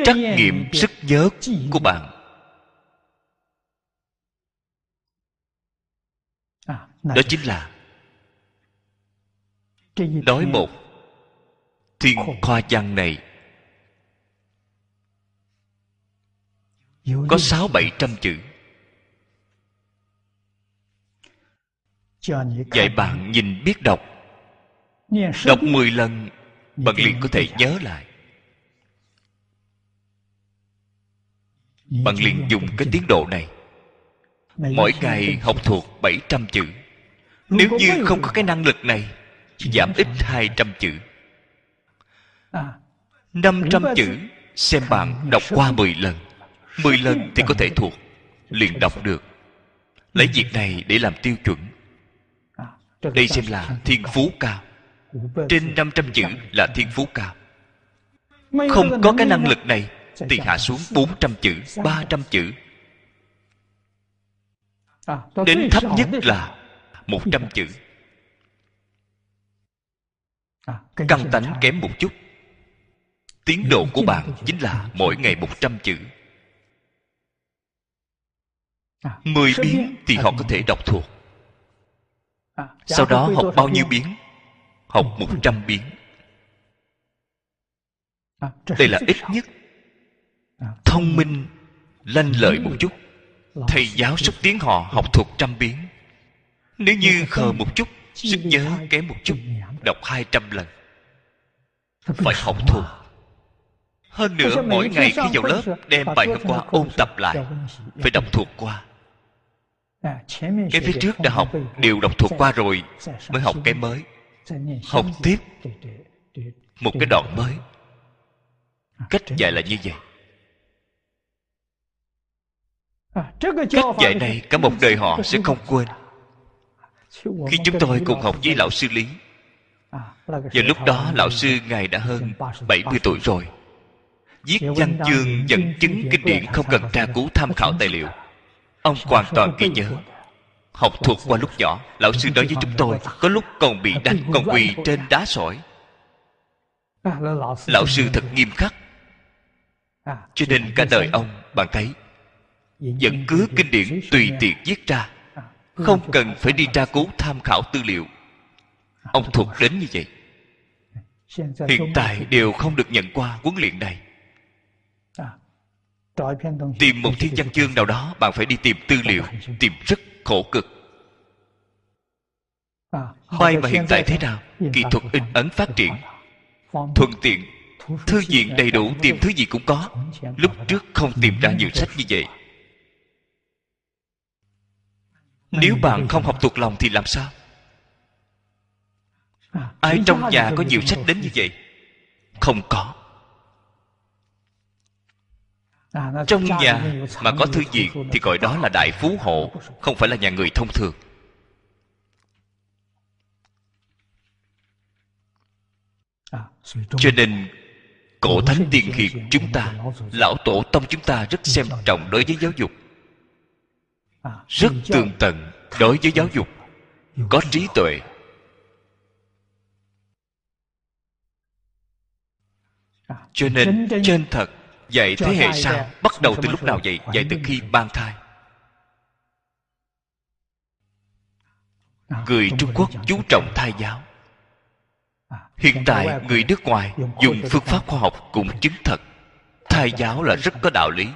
Trắc nghiệm sức nhớ của bạn đó chính là nói một thiên khoa văn này có sáu bảy trăm chữ. Dạy bạn nhìn biết đọc đọc mười lần bạn liền có thể nhớ lại. Bạn liền dùng cái tiến độ này. Mỗi ngày học thuộc 700 chữ nếu như không có cái năng lực này giảm ít 200 chữ. 500 chữ xem bạn đọc qua 10 lần. 10 lần thì có thể thuộc. Liền đọc được. Lấy việc này để làm tiêu chuẩn. Đây xem là thiên phú cao. Trên 500 chữ là thiên phú cao. Không có cái năng lực này thì hạ xuống 400 chữ 300 chữ. Đến thấp nhất là 100 chữ. Căn tánh kém một chút. Tiến độ của bạn chính là mỗi ngày 100 chữ. Mười biến thì họ có thể đọc thuộc. Sau đó học bao nhiêu biến? Học 100 biến. Đây là ít nhất. Thông minh Lanh lợi một chút. Thầy giáo xúc tiến họ học thuộc trăm biến Nếu như khờ một chút Sức nhớ kém một chút Đọc hai trăm lần Phải học thuộc Hơn nữa mỗi ngày khi vào lớp Đem bài hôm qua ôn tập lại Phải đọc thuộc qua. Cái phía trước đã học Đều đọc thuộc qua rồi Mới học cái mới. Học tiếp Một cái đoạn mới. Cách dạy là như vậy. Cách dạy này cả một đời họ sẽ không quên Khi chúng tôi cùng học với lão sư Lý Và lúc đó lão sư Ngài đã hơn 70 tuổi rồi Viết văn chương dẫn chứng kinh điển Không cần tra cứu tham khảo tài liệu Ông hoàn toàn ghi nhớ Học thuộc qua lúc nhỏ Lão sư nói với chúng tôi Có lúc còn bị đánh còn quỳ trên đá sỏi Lão sư thật nghiêm khắc Cho nên cả đời ông Bạn thấy vẫn cứ kinh điển tùy tiện viết ra không cần phải đi tra cứu tham khảo tư liệu. Ông thuộc đến như vậy. Hiện tại đều không được nhận qua huấn luyện này. Tìm một thiên văn chương nào đó, bạn phải đi tìm tư liệu, tìm rất khổ cực. May mà hiện tại thế nào, kỹ thuật in ấn phát triển, thuận tiện, thư viện đầy đủ, tìm thứ gì cũng có. Lúc trước không tìm ra nhiều sách như vậy. Nếu bạn không học thuộc lòng thì làm sao? Ai trong nhà có nhiều sách đến như vậy? Không có. Trong nhà mà có thư viện thì gọi đó là đại phú hộ không phải là nhà người thông thường. Cho nên cổ thánh tiên hiền chúng ta lão tổ tông chúng ta rất xem trọng đối với giáo dục rất tường tận đối với giáo dục. Có trí tuệ. Cho nên chân thật dạy thế hệ sau bắt đầu từ lúc nào vậy dạy? từ khi mang thai. Người trung quốc chú trọng thai giáo. Hiện tại người nước ngoài dùng phương pháp khoa học cũng chứng thật. Thai giáo là rất có đạo lý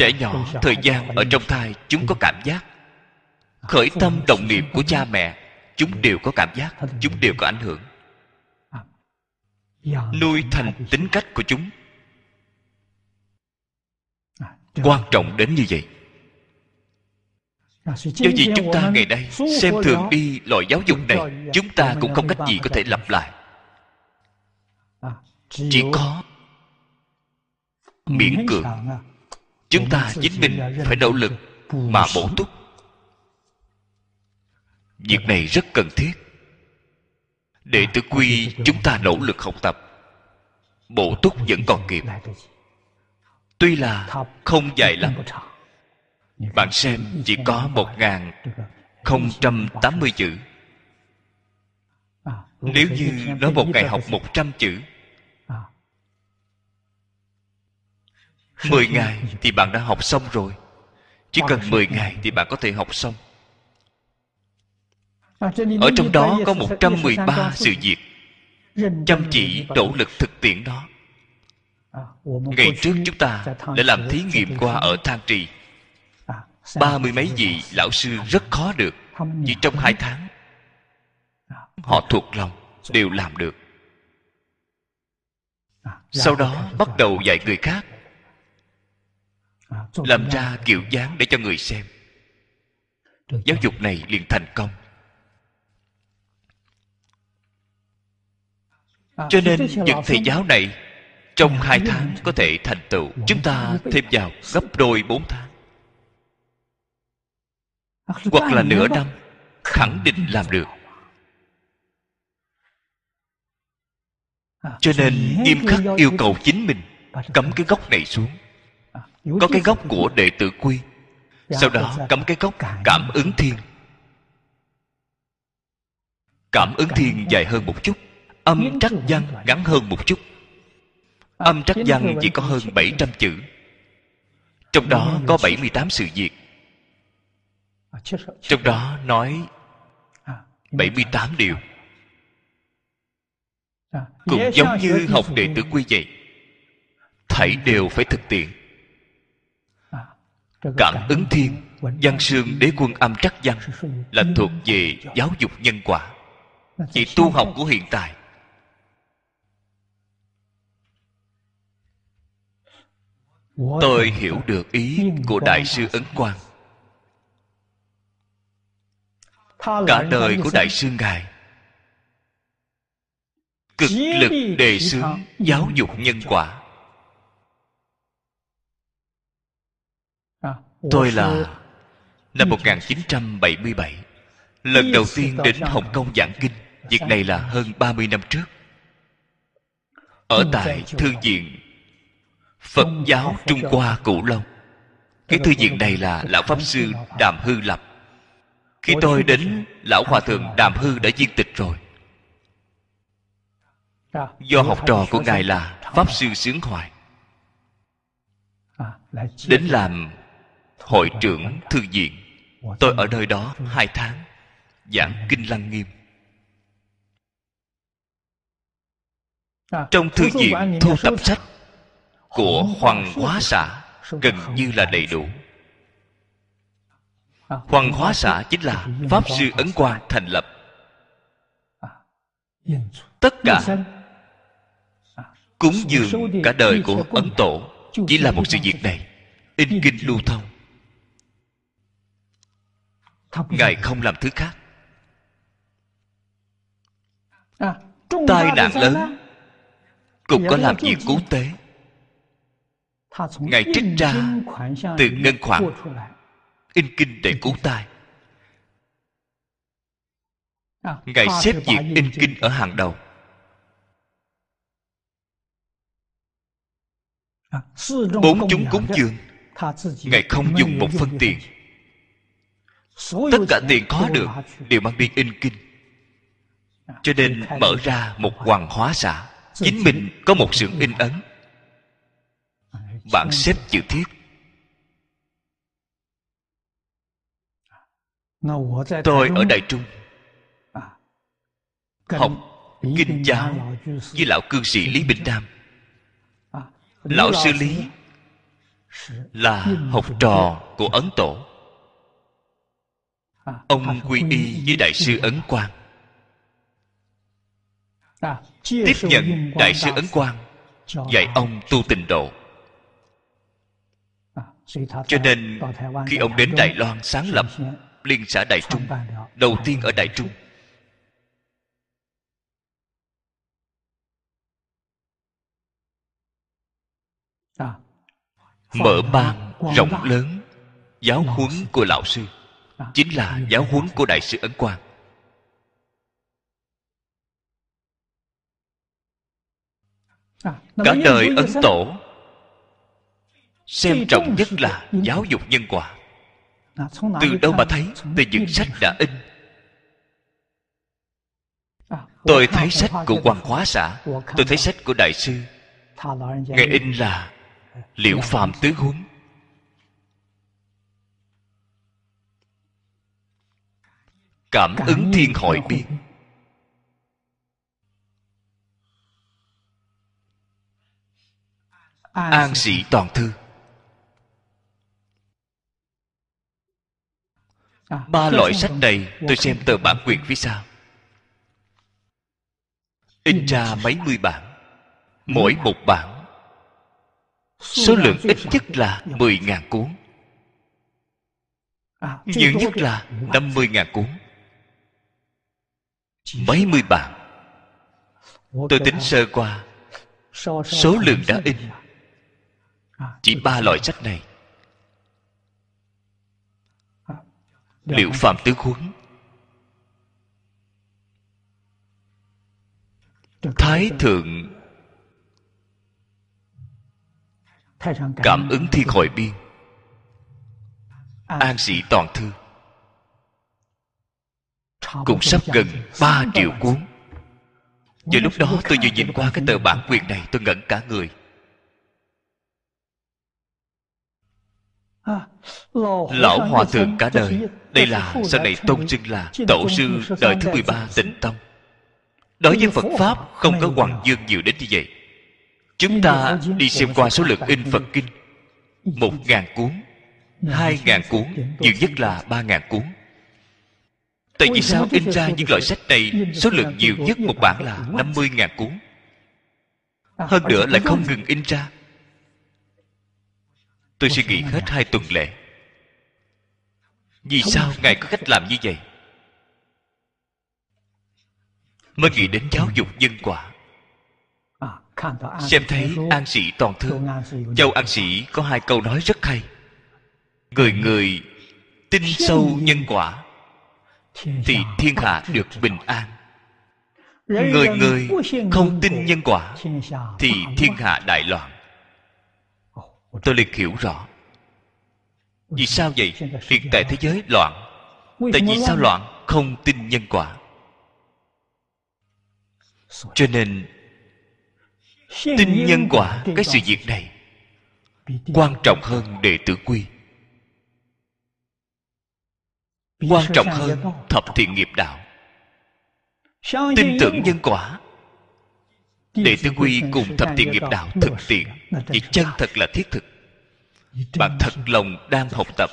trẻ nhỏ, thời gian ở trong thai, chúng có cảm giác. Khởi tâm động niệm của cha mẹ, chúng đều có cảm giác, chúng đều có ảnh hưởng. Nuôi thành tính cách của chúng. Quan trọng đến như vậy. Do vì chúng ta ngày nay xem thường đi loại giáo dục này, chúng ta cũng không cách gì có thể lặp lại. Chỉ có miễn cưỡng chúng ta chính mình phải nỗ lực mà bổ túc. Việc này rất cần thiết. Để tự quy chúng ta nỗ lực học tập, bổ túc vẫn còn kịp. Tuy là không dài lắm. Bạn xem, chỉ có một ngàn không trăm tám mươi chữ. Nếu như nói một ngày học một trăm chữ Mười ngày thì bạn đã học xong rồi. Chỉ cần mười ngày thì bạn có thể học xong. Ở trong đó có 113 sự việc. Chăm chỉ nỗ lực thực tiễn đó. Ngày trước chúng ta đã làm thí nghiệm qua ở Thang Trì. Ba mươi mấy vị lão sư rất khó được Chỉ trong hai tháng. Họ thuộc lòng Đều làm được. Sau đó bắt đầu dạy người khác Làm ra kiểu dáng để cho người xem. Giáo dục này liền thành công. Cho nên những thầy giáo này Trong hai tháng có thể thành tựu. Chúng ta thêm vào gấp đôi bốn tháng. Hoặc là nửa năm Khẳng định làm được. Cho nên nghiêm khắc yêu cầu chính mình Cấm cái gốc này xuống Có cái gốc của đệ tử quy. Sau đó cấm cái gốc cảm ứng thiên. Cảm ứng thiên dài hơn một chút Âm trắc văn ngắn hơn một chút. Âm trắc văn chỉ có hơn 700 chữ. Trong đó có 78 sự việc. Trong đó nói 78 điều. Cũng giống như học đệ tử quy vậy. Thảy đều phải thực tiện Cảm ứng thiên Văn sương đế quân âm trắc văn Là thuộc về giáo dục nhân quả. Chỉ tu học của hiện tại. Tôi hiểu được ý của đại sư ấn quang. Cả đời của đại sư ngài. Cực lực đề xướng giáo dục nhân quả tôi là năm 1977 lần đầu tiên đến Hồng Kông giảng kinh. Việc này là hơn 30 năm trước. Ở tại thư viện Phật giáo Trung Hoa Cửu Long. Cái thư viện này là Lão Pháp Sư Đàm Hư lập. Khi tôi đến Lão Hòa Thượng Đàm Hư đã viên tịch rồi. Do học trò của Ngài là Pháp Sư Sướng Hoài. Đến làm hội trưởng thư viện. Tôi ở nơi đó hai tháng. Giảng Kinh Lăng Nghiêm. Trong thư viện thu tập sách của hoàng hóa xã gần như là đầy đủ. Hoàng hóa xã chính là pháp sư ấn quang thành lập. Tất cả cúng dường cả đời của ấn tổ chỉ là một sự việc này. In kinh lưu thông ngài không làm thứ khác. Tai nạn lớn. cũng có làm việc cứu tế. Ngài trích ra từ ngân khoản in kinh để cứu tai. Ngài xếp việc in kinh ở hàng đầu. Bốn chúng cúng dường. Ngài không dùng một phân tiền tất cả tiền có được đều mang đi in kinh. Cho nên mở ra một hoàng hóa xã chính mình có một xưởng in ấn. Bản xếp chữ thiết. Tôi ở đại trung, học kinh giáo với lão cư sĩ lý bình nam lão sư lý là học trò của ấn tổ ông quy y với đại sư ấn quang. Tiếp nhận đại sư ấn quang dạy ông tu tình độ. Cho nên khi ông đến đài loan sáng lập liên xã đại trung đầu tiên ở đại trung. Mở mang rộng lớn giáo huấn của lão sư chính là giáo huấn của đại sư ấn quang. Cả đời ấn tổ xem trọng nhất là giáo dục nhân quả từ đâu mà thấy? Từ những sách đã in. Tôi thấy sách của hoàng hóa xã tôi thấy sách của đại sư ngài in là liễu phàm tứ huấn cảm ứng thiên hội biên an sĩ toàn thư. Ba loại sách này tôi xem tờ bản quyền phía sau in ra mấy mươi bản mỗi một bản. Số lượng ít nhất là mười ngàn cuốn. Nhiều nhất là năm mươi ngàn cuốn mấy mươi bản tôi tính sơ qua. Số lượng đã in. Chỉ ba loại sách này. Liệu phạm tứ huấn thái thượng cảm ứng thiên hội biên, an sĩ toàn thư cũng sắp gần ba triệu cuốn. Giờ lúc đó tôi vừa nhìn qua cái tờ bản quyền này, Tôi ngẩn cả người. Lão Hòa Thượng cả đời, Đây là sau này tôn xưng là Tổ sư đời thứ 13 tịnh tâm Đối với Phật Pháp, Không có hoàng dương nhiều đến như vậy. Chúng ta đi xem qua số lượng in Phật Kinh. Một ngàn cuốn, Hai ngàn cuốn, Nhiều nhất là ba ngàn cuốn. Tại vì sao in ra những loại sách này Số lượng nhiều nhất một bản là 50.000 cuốn. Hơn nữa lại không ngừng in ra. Tôi suy nghĩ hết hai tuần lễ Vì sao Ngài có cách làm như vậy? Mới nghĩ đến giáo dục nhân quả. Xem thấy An Sĩ Toàn Thư. Châu An Sĩ có hai câu nói rất hay. Người người tin sâu nhân quả Thì thiên hạ được bình an. Người người không tin nhân quả Thì thiên hạ đại loạn. Tôi liền hiểu rõ. Vì sao vậy? Hiện tại thế giới loạn. Tại vì sao loạn? Không tin nhân quả. Cho nên Tin nhân quả Cái sự việc này Quan trọng hơn đệ tử quy Quan trọng hơn thập thiện nghiệp đạo. Tin tưởng nhân quả. Đệ tử quy cùng thập thiện nghiệp đạo thực tiện Vậy chân thật là thiết thực. Bạn thật lòng đang học tập.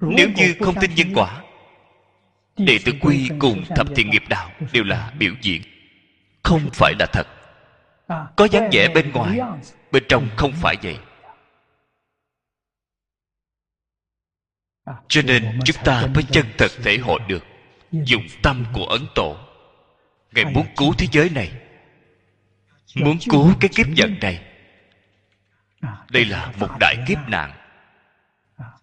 Nếu như không tin nhân quả Đệ tử quy cùng thập thiện nghiệp đạo Đều là biểu diễn. Không phải là thật. Có dáng vẻ bên ngoài Bên trong không phải vậy Cho nên chúng ta mới chân thật thể hội được, Dùng tâm của Ấn Tổ Ngài muốn cứu thế giới này, Muốn cứu cái kiếp giận này. Đây là một đại kiếp nạn.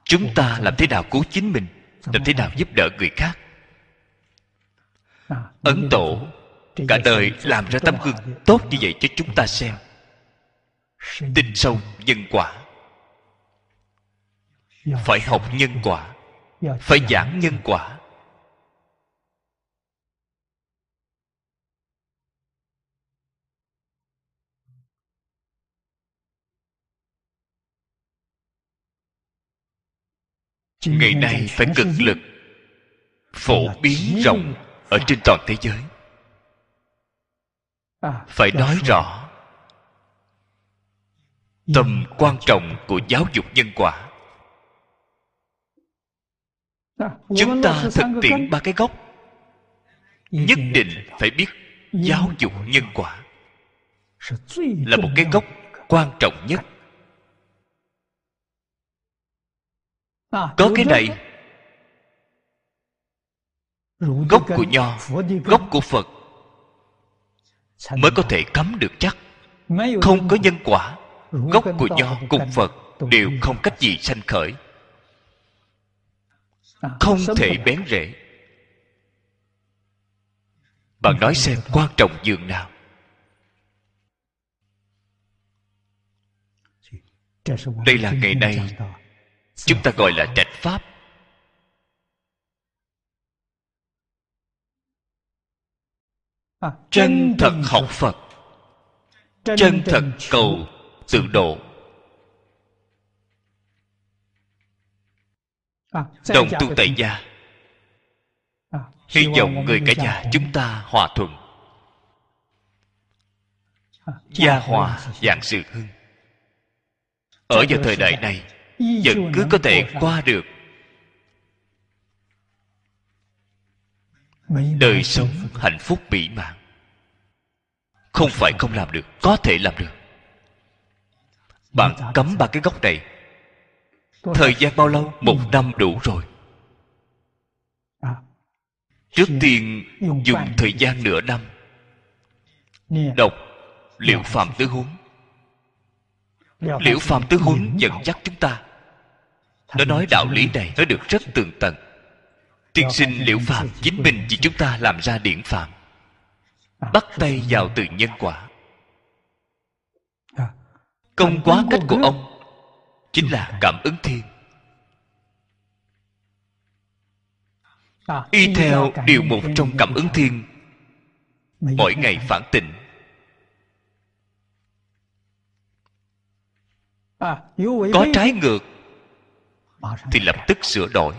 Chúng ta làm thế nào cứu chính mình, Làm thế nào giúp đỡ người khác? Ấn Tổ Cả đời làm ra tấm gương tốt như vậy cho chúng ta xem. Tin sâu nhân quả. Phải học nhân quả. Phải giảng nhân quả. Ngày nay phải cực lực phổ biến rộng ở trên toàn thế giới. Phải nói rõ tầm quan trọng của giáo dục nhân quả chúng ta thực tiễn ba cái gốc nhất định phải biết giáo dục nhân quả là một cái gốc quan trọng nhất. có cái này gốc của nho gốc của phật mới có thể cấm được chắc. Không có nhân quả gốc của nho cùng phật đều không cách gì sanh khởi không thể bén rễ. Bạn nói xem quan trọng dường nào. Đây là ngày nay chúng ta gọi là trạch pháp. Chân thật học phật. Chân thật cầu tự độ đồng tu tại gia. hy vọng người cả nhà chúng ta hòa thuận. Gia hòa dạng sự hưng. Ở vào thời đại này vẫn cứ có thể qua được. Đời sống hạnh phúc mỹ mãn. Không phải không làm được có thể làm được. Bạn cấm ba cái gốc này thời gian bao lâu? Một năm đủ rồi. Trước tiên dùng thời gian nửa năm. Đọc liệu phạm tứ huấn. Liễu phạm tứ huấn dẫn dắt chúng ta. Nó nói đạo lý này nó được rất tường tận. Tiên sinh liễu phạm chính mình vì chúng ta làm ra điển phạm. Bắt tay vào từ nhân quả. Công quá cách của ông chính là cảm ứng thiên. Y theo điều một trong cảm ứng thiên. Mỗi ngày phản tịnh có trái ngược thì lập tức sửa đổi.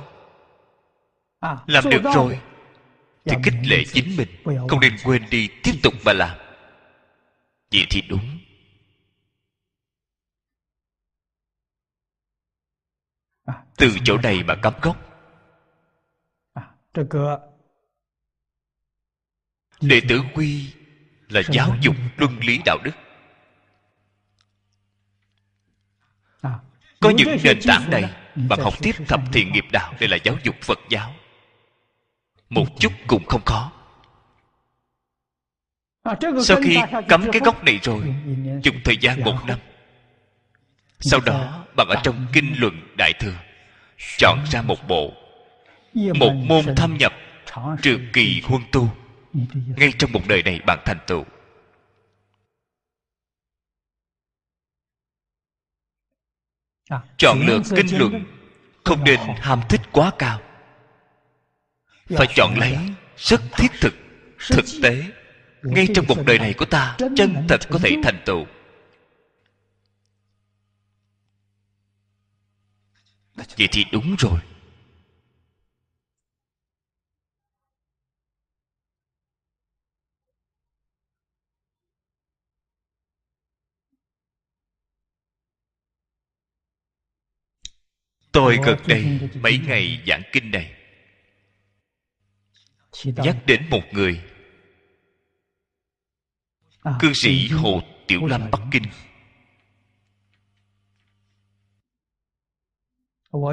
Làm được rồi thì kích lệ chính mình. không nên quên đi tiếp tục mà làm. Vậy thì đúng từ chỗ này mà cắm gốc đệ tử quy là giáo dục luân lý đạo đức. Có những nền tảng này bạn học tiếp thập thiện nghiệp đạo đây là giáo dục phật giáo. Một chút cũng không khó. Sau khi cấm cái gốc này rồi dùng thời gian một năm sau đó bạn ở trong kinh luận đại thừa chọn ra một bộ một môn thâm nhập trừ kỳ huân tu. Ngay trong một đời này bạn thành tựu. Chọn lựa kinh luận không nên ham thích quá cao. Phải chọn lấy rất thiết thực thực tế. Ngay trong một đời này của ta chân thật có thể thành tựu vậy thì đúng rồi. Tôi gần đây, mấy ngày giảng kinh này, nhắc đến một người, cư sĩ hồ tiểu lâm bắc kinh.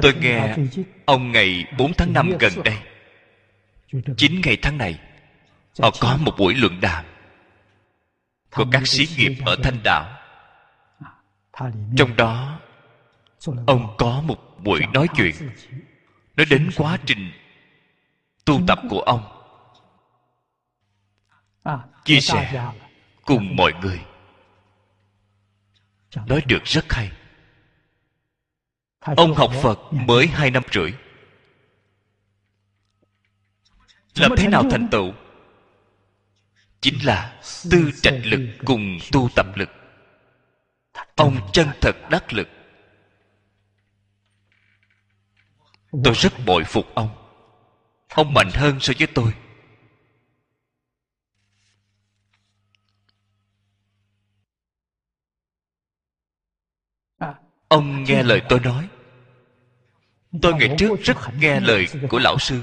Tôi nghe ông ngày 4 tháng 5 gần đây. 9 ngày tháng này họ có một buổi luận đàm. Của các sĩ nghiệp ở thanh đạo trong đó ông có một buổi nói chuyện. Nói đến quá trình tu tập của ông. Chia sẻ cùng mọi người. Nói được rất hay ông học phật mới hai năm rưỡi. Làm thế nào thành tựu? Chính là tư trạch lực cùng tu tập lực. Ông chân thật đắc lực. Tôi rất bội phục ông. Ông mạnh hơn so với tôi. Ông nghe lời tôi nói tôi ngày trước rất nghe lời của lão sư.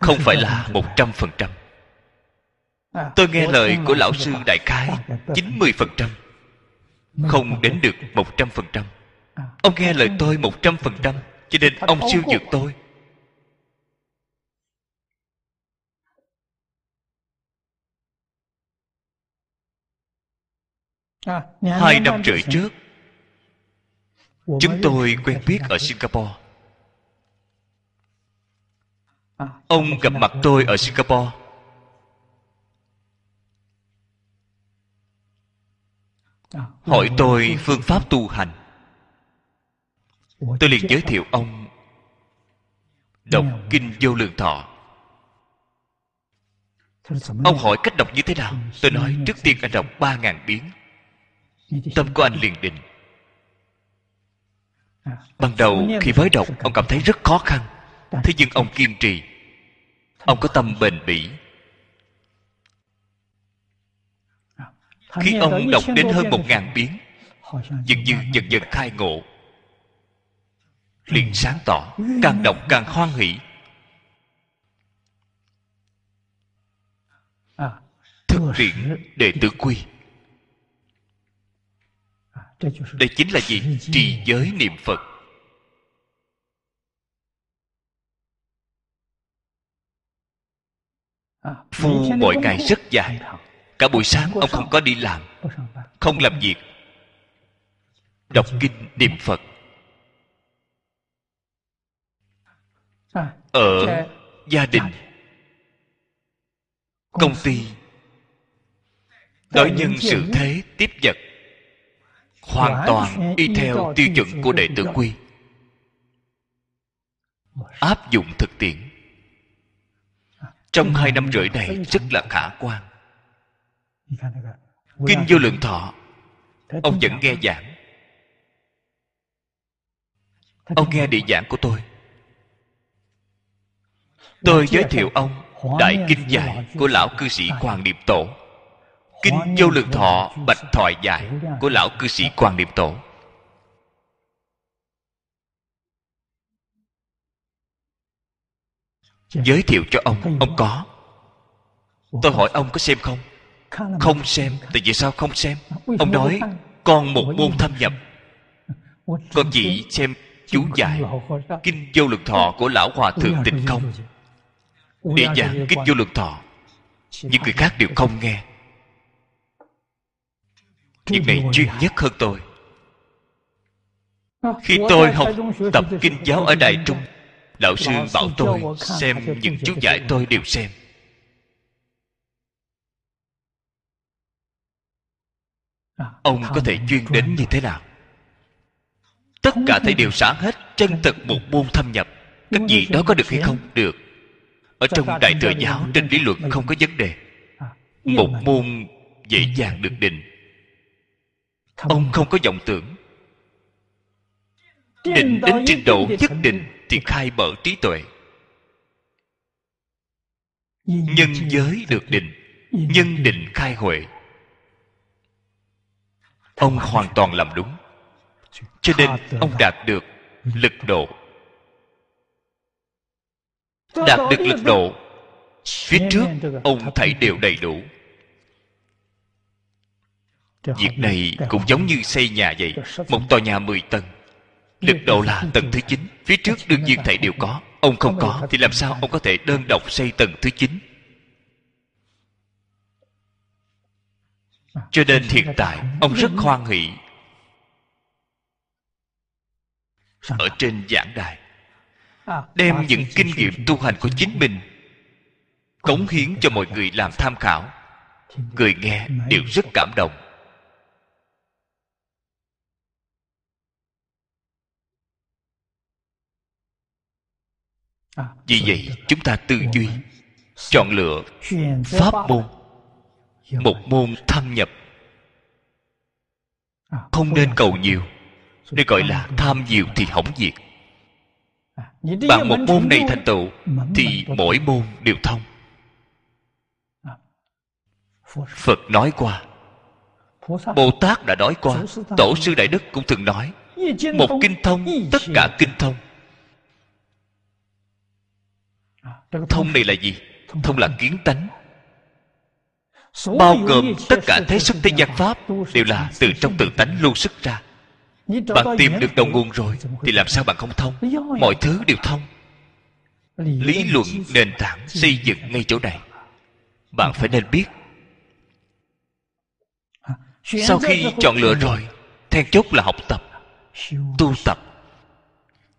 Không phải là một trăm phần trăm. Tôi nghe lời của lão sư đại khái chín mươi phần trăm. Không đến được một trăm phần trăm. Ông nghe lời tôi một trăm phần trăm, cho nên ông siêu vượt tôi. Hai năm rưỡi trước chúng tôi quen biết ở singapore. Ông gặp mặt tôi ở singapore. Hỏi tôi phương pháp tu hành. Tôi liền giới thiệu ông đọc kinh vô lượng thọ. Ông hỏi cách đọc như thế nào? Tôi nói trước tiên anh đọc ba ngàn biến. Tâm của anh liền định ban đầu khi mới đọc ông cảm thấy rất khó khăn. Thế nhưng ông kiên trì. Ông có tâm bền bỉ. Khi ông đọc đến hơn một ngàn biến dường như dần dần khai ngộ. Liền sáng tỏ càng đọc càng hoan hỷ. Thực tiễn đệ tử quy đây chính là gì? trì giới niệm phật. Phu mỗi ngày rất dài. cả buổi sáng ông không có đi làm. không làm việc. Đọc kinh niệm phật. Ở gia đình. công ty. Đối nhân sự thế tiếp vật hoàn toàn y theo tiêu chuẩn của đệ tử quy. Áp dụng thực tiễn. Trong hai năm rưỡi này rất là khả quan. Kinh vô lượng thọ ông vẫn nghe giảng. Ông nghe địa giảng của tôi. Tôi giới thiệu ông đại kinh dạy của lão cư sĩ hoàng niệm tổ kinh vô lượng thọ bạch thoại dạy của lão cư sĩ hoàng niệm tổ. Giới thiệu cho ông ông có. Tôi hỏi ông có xem không? Không xem tại vì sao không xem? Ông nói con một môn thâm nhập. Con chỉ xem chú giải kinh vô lượng thọ của lão hòa thượng tịnh không? để giảng kinh vô lượng thọ. Những người khác đều không nghe việc này chuyên nhất hơn tôi. Khi tôi học tập kinh giáo ở đại trung lão sư bảo tôi xem những chú giải tôi đều xem. Ông có thể chuyên đến như thế nào? Tất cả thầy đều xả hết chân thật một môn thâm nhập. Các gì đó có được hay không? Được. Ở trong đại thừa giáo trên lý luận không có vấn đề. Một môn dễ dàng được định ông không có vọng tưởng. Định đến trình độ nhất định thì khai mở trí tuệ. Nhân giới được định nhân định khai huệ. Ông hoàn toàn làm đúng. Cho nên ông đạt được lực độ. Đạt được lực độ. phía trước ông thảy đều đầy đủ việc này cũng giống như xây nhà vậy. Một tòa nhà 10 tầng. Lực độ là tầng thứ 9 phía trước đương nhiên thảy đều có. ông không có thì làm sao ông có thể đơn độc xây tầng thứ 9 cho nên hiện tại ông rất hoan hỷ. Ở trên giảng đài. Đem những kinh nghiệm tu hành của chính mình cống hiến cho mọi người làm tham khảo. Người nghe đều rất cảm động vì vậy, chúng ta tư duy, chọn lựa pháp môn, một môn thâm nhập. Không nên cầu nhiều đây gọi là tham nhiều thì hỏng việc. Bạn một môn này thành tựu thì mỗi môn đều thông. Phật nói qua, bồ tát đã nói qua, tổ sư đại đức cũng thường nói, một kinh thông, tất cả kinh thông. Thông này là gì? Thông là kiến tánh. Bao gồm tất cả thế xuất thế gian pháp đều là từ trong tự tánh lưu xuất ra. Bạn tìm được đầu nguồn rồi thì làm sao bạn không thông? Mọi thứ đều thông. Lý luận nền tảng xây dựng ngay chỗ này. Bạn phải nên biết. Sau khi chọn lựa rồi then chốt là học tập tu tập.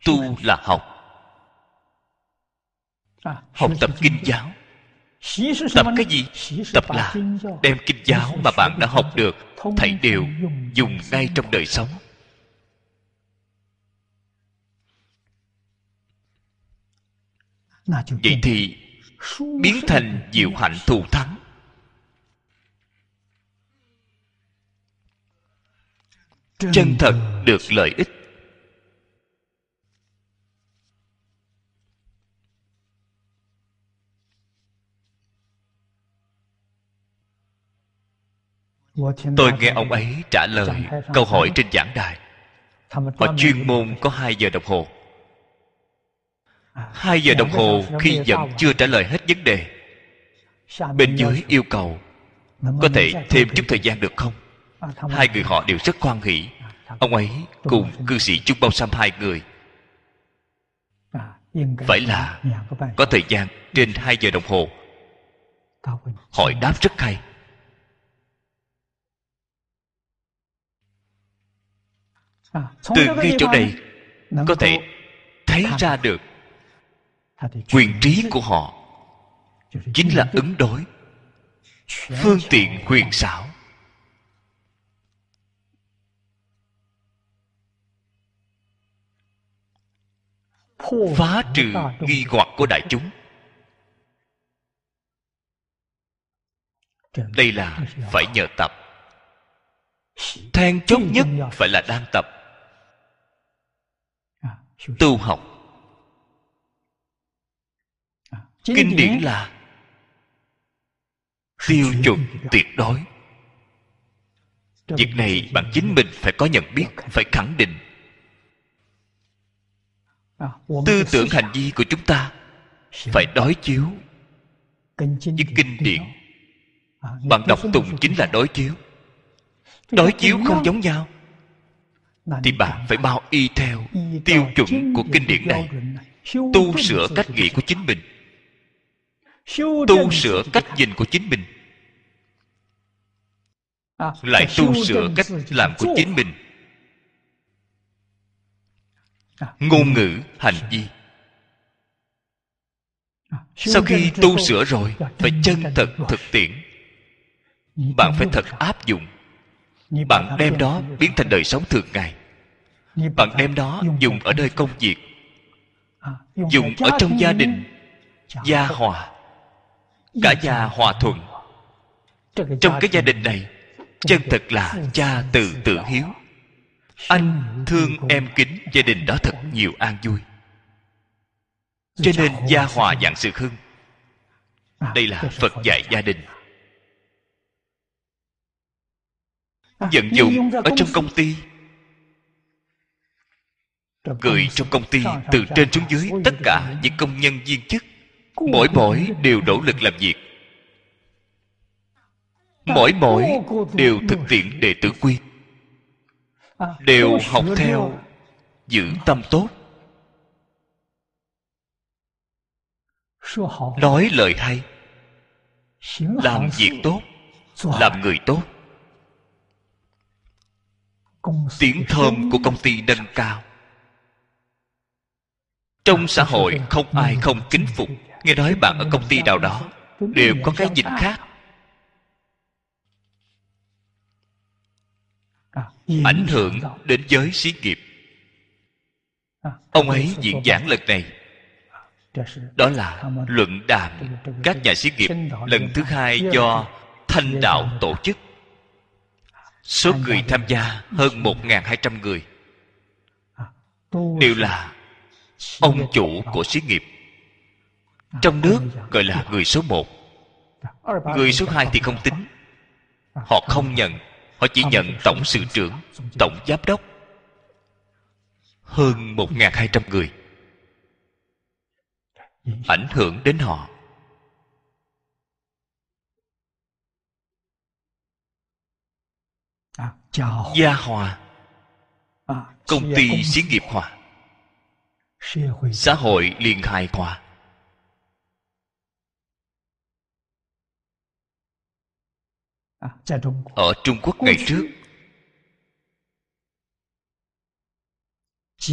tu là học học tập kinh giáo. Tập cái gì? tập là đem kinh giáo mà bạn đã học được thảy đều dùng ngay trong đời sống. Vậy thì biến thành diệu hạnh thù thắng. Chân thật được lợi ích tôi nghe ông ấy trả lời câu hỏi trên giảng đài. Họ chuyên môn có hai giờ đồng hồ. Hai giờ đồng hồ khi vẫn chưa trả lời hết vấn đề. Bên dưới yêu cầu, có thể thêm chút thời gian được không? Hai người họ đều rất khoan hỷ. Ông ấy cùng cư sĩ chung bao xăm hai người. Phải là có thời gian trên hai giờ đồng hồ. Hỏi đáp rất hay. Từ ngay chỗ này có thể thấy ra được quyền trí của họ chính là ứng đối. Phương tiện huyền xảo. Phá trừ nghi hoặc của đại chúng. Đây là phải nhờ tập. Then chốt nhất phải là đang tập tu học. Kinh điển là tiêu chuẩn tuyệt đối. Việc này bạn chính mình phải có nhận biết phải khẳng định. Tư tưởng hành vi của chúng ta phải đối chiếu. Với kinh điển bạn đọc tụng chính là đối chiếu. Đối chiếu không giống nhau thì bạn phải bao y theo tiêu chuẩn của kinh điển này. tu sửa cách nghĩ của chính mình. Tu sửa cách nhìn của chính mình. Lại tu sửa cách làm của chính mình. Ngôn ngữ hành vi. Sau khi tu sửa rồi phải chân thật thực tiễn. Bạn phải thật áp dụng. Bạn đem đó biến thành đời sống thường ngày bạn đem đó dùng ở nơi công việc. Dùng ở trong gia đình gia hòa cả nhà hòa thuận. Trong cái gia đình này chân thật là cha từ tự hiếu. Anh thương em kính gia đình đó thật nhiều an vui. Cho nên gia hòa dạng sự hưng đây là phật dạy gia đình. vận dụng ở trong công ty Người trong công ty từ trên xuống dưới tất cả những công nhân viên chức. Mỗi mỗi đều nỗ lực làm việc. Mỗi mỗi đều thực tiện đệ tử quy. Đều học theo giữ tâm tốt. Nói lời hay, làm việc tốt, làm người tốt. Tiếng thơm của công ty nâng cao trong xã hội không ai không kính phục. Nghe nói bạn ở công ty nào đó đều có cái nhìn khác. Ảnh hưởng đến giới xí nghiệp. Ông ấy diễn giảng lần này. Đó là luận đàm các nhà xí nghiệp lần thứ hai do thanh đạo tổ chức. Số người tham gia hơn một hai trăm người. Đều là ông chủ của xí nghiệp. Trong nước gọi là người số một. Người số hai thì không tính. Họ không nhận họ chỉ nhận tổng sự trưởng tổng giám đốc. Hơn một hai trăm người. Ảnh hưởng đến họ. Gia hòa. Công ty xí nghiệp hòa xã hội liền hài hòa ở trung quốc. Ngày trước.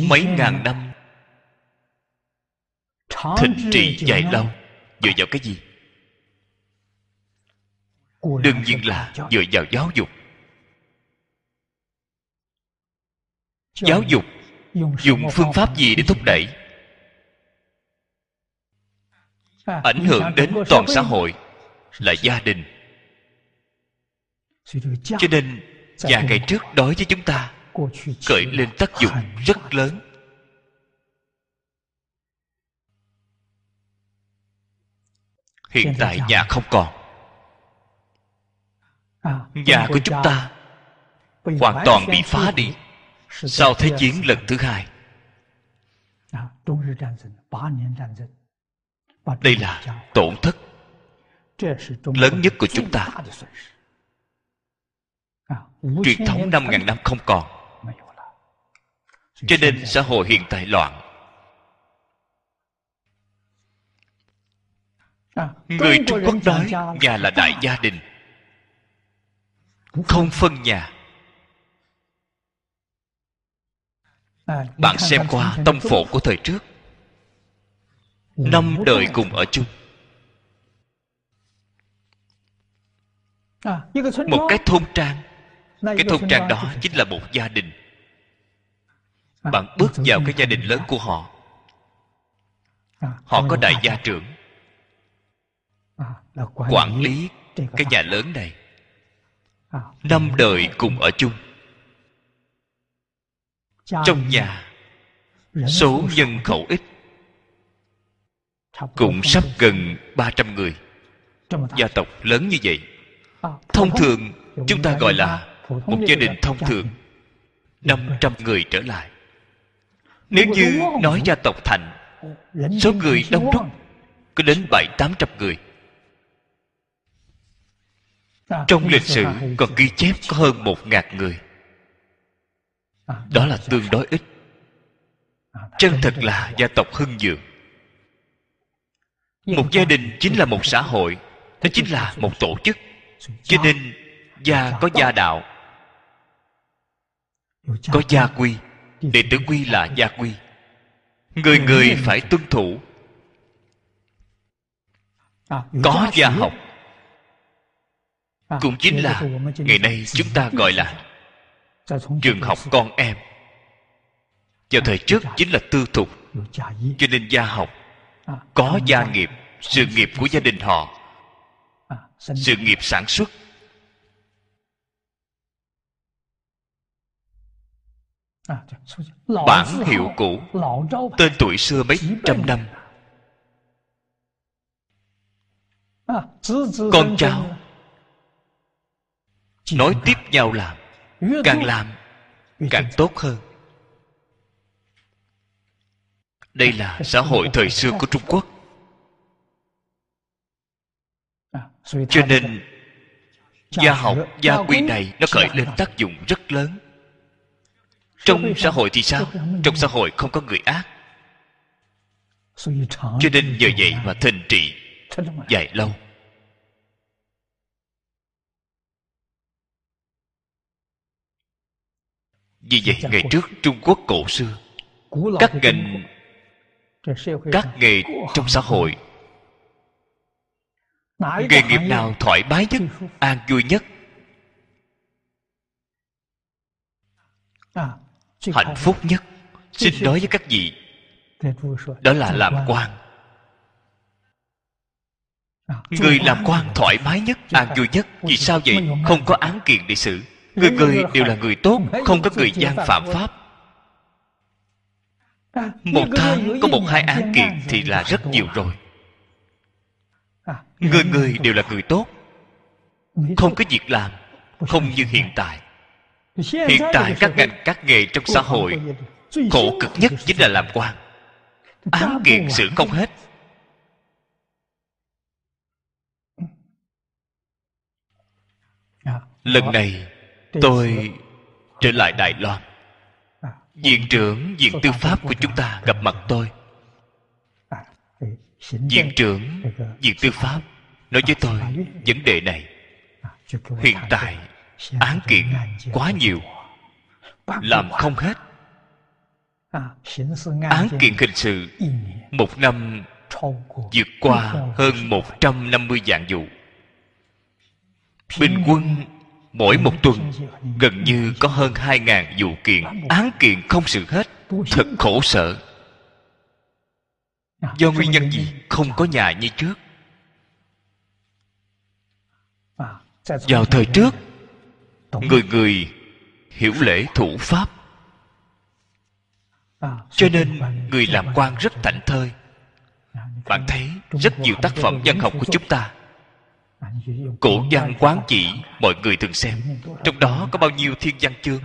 Mấy ngàn năm. Thịnh trị dài lâu. Dựa vào cái gì? Đương nhiên là dựa vào giáo dục. Giáo dục dùng phương pháp gì để thúc đẩy? Ảnh hưởng đến toàn xã hội là gia đình. Cho nên nhà ngày trước đối với chúng ta khởi lên tác dụng rất lớn. Hiện tại nhà không còn. Nhà của chúng ta hoàn toàn bị phá đi sau thế chiến lần thứ hai. đây là tổn thất lớn nhất của chúng ta. truyền thống năm ngàn năm không còn. cho nên xã hội hiện tại loạn. người trung quốc nói nhà là đại gia đình. Không phân nhà bạn xem qua tâm phổ của thời trước. Năm đời cùng ở chung. Một cái thôn trang. Cái thôn trang đó chính là một gia đình. Bạn bước vào cái gia đình lớn của họ. Họ có đại gia trưởng quản lý cái nhà lớn này. Năm đời cùng ở chung trong nhà số nhân khẩu ít. Cũng sắp gần 300 người. Gia tộc lớn như vậy. Thông thường chúng ta gọi là một gia đình thông thường. 500 người trở lại. Nếu như nói gia tộc thành số người đông đúc có đến bảy tám trăm người. Trong lịch sử còn ghi chép có hơn một ngàn người đó là tương đối ít. Chân thật là gia tộc hưng dường một gia đình chính là một xã hội nó chính là một tổ chức. Cho nên gia có gia đạo có gia quy. Đệ tử quy là gia quy. Người người phải tuân thủ. Có gia học. Cũng chính là ngày nay chúng ta gọi là trường học con em. Vào thời trước chính là tư thục. Cho nên gia học. Có gia nghiệp sự nghiệp của gia đình họ. Sự nghiệp sản xuất. Bản hiệu cũ. tên tuổi xưa mấy trăm năm. con cháu. nói tiếp nhau làm càng làm càng tốt hơn. Đây là xã hội thời xưa của trung quốc. Cho nên gia học gia quy này nó khởi lên tác dụng rất lớn. Trong xã hội thì sao? Trong xã hội không có người ác. Cho nên nhờ vậy mà thành trị dài lâu vì vậy ngày trước trung quốc cổ xưa các ngành các nghề trong xã hội. Nghề nghiệp nào thoải mái nhất an vui nhất? Hạnh phúc. nhất. Xin nói với các vị. Đó là làm quan. Người làm quan thoải mái nhất an vui nhất. vì sao vậy? Không có án kiện để xử người người đều là người tốt không có người gian phạm pháp. Một tháng có một hai án kiện thì là rất nhiều rồi. Người người đều là người tốt không có việc làm không như hiện tại. Hiện tại các ngành các nghề trong xã hội khổ cực nhất chính là làm quan. Án kiện xử không hết. Lần này tôi trở lại đài loan. Viện trưởng viện tư pháp của chúng ta gặp mặt tôi. Viện trưởng viện tư pháp nói với tôi vấn đề này. Hiện tại án kiện quá nhiều làm không hết. Án kiện hình sự một năm vượt qua hơn 150 vạn vụ. Bình quân mỗi một tuần, gần như có hơn hai ngàn vụ kiện. Án kiện không xử hết, thật khổ sở. Do nguyên nhân gì không có nhà như trước? Vào thời trước, người người hiểu lễ thủ pháp. Cho nên người làm quan rất thảnh thơi. Bạn thấy rất nhiều tác phẩm văn học của chúng ta cổ văn quán chỉ, mọi người thường xem. Trong đó có bao nhiêu thiên văn chương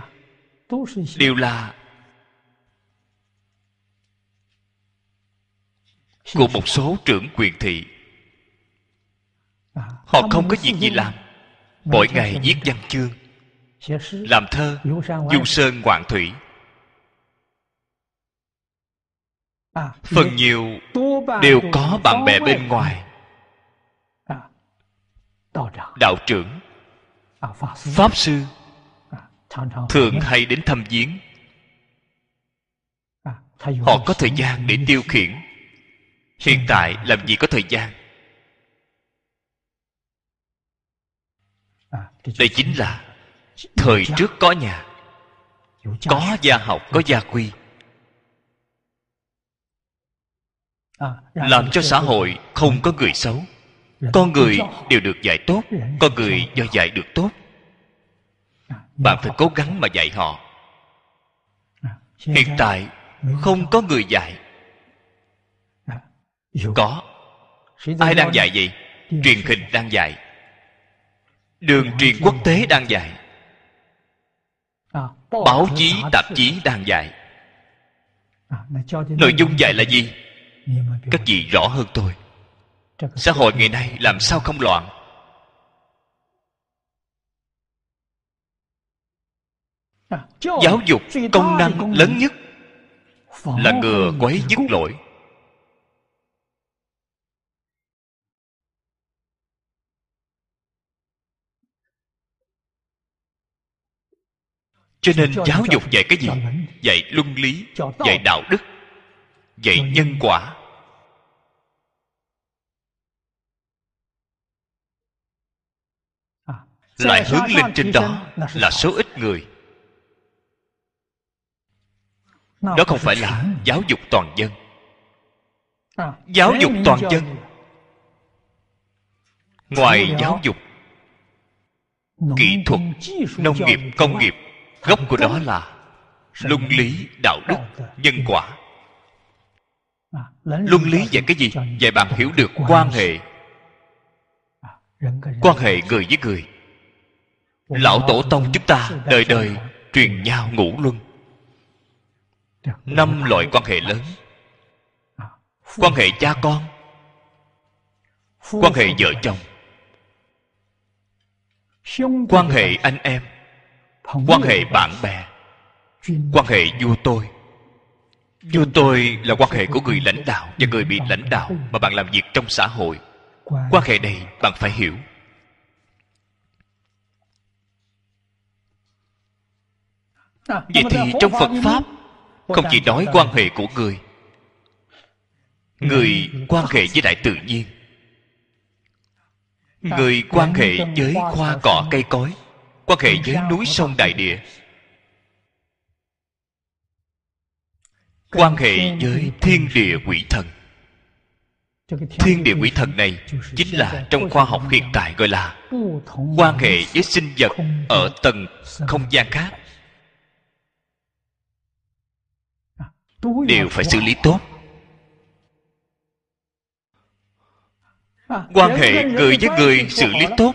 đều là của một số trưởng quyền thị. Họ không có việc gì làm. Mỗi ngày viết văn chương, làm thơ, du sơn ngoạn thủy. Phần nhiều đều có bạn bè bên ngoài đạo trưởng. Pháp sư. Thường hay đến thăm viếng. Họ có thời gian để tiêu khiển. hiện tại làm gì có thời gian? Đây chính là thời trước có nhà. Có gia học có gia quy. Làm cho xã hội không có người xấu con người đều được dạy tốt, con người do dạy được tốt. Bạn phải cố gắng mà dạy họ. Hiện tại không có người dạy. Có. Ai đang dạy gì? Truyền hình đang dạy. Đường truyền quốc tế đang dạy. Báo chí, tạp chí đang dạy. Nội dung dạy là gì? Các vị rõ hơn tôi xã hội ngày nay làm sao không loạn? Giáo dục công năng lớn nhất là ngừa quấy dứt lỗi. Cho nên giáo dục dạy cái gì? Dạy luân lý, dạy đạo đức, dạy nhân quả. Lại hướng lên trên đó là số ít người. Đó không phải là giáo dục toàn dân. Giáo dục toàn dân. ngoài giáo dục kỹ thuật nông nghiệp công nghiệp gốc của đó là luân lý đạo đức nhân quả. luân lý dạy cái gì? dạy bạn hiểu được quan hệ. Quan hệ người với người lão tổ tông chúng ta đời đời truyền nhau ngũ luân. Năm loại quan hệ lớn. Quan hệ cha con. Quan hệ vợ chồng. Quan hệ anh em. Quan hệ bạn bè. Quan hệ vua tôi. Vua tôi là quan hệ của người lãnh đạo và người bị lãnh đạo mà bạn làm việc trong xã hội. Quan hệ này bạn phải hiểu. Vậy thì trong phật pháp không chỉ nói quan hệ của người người quan hệ với đại tự nhiên người quan hệ với hoa cỏ cây cối quan hệ với núi sông đại địa quan hệ với thiên địa quỷ thần. Thiên địa quỷ thần này chính là trong khoa học hiện tại gọi là quan hệ với sinh vật ở tầng không gian khác đều phải xử lý tốt. Quan hệ người với người xử lý tốt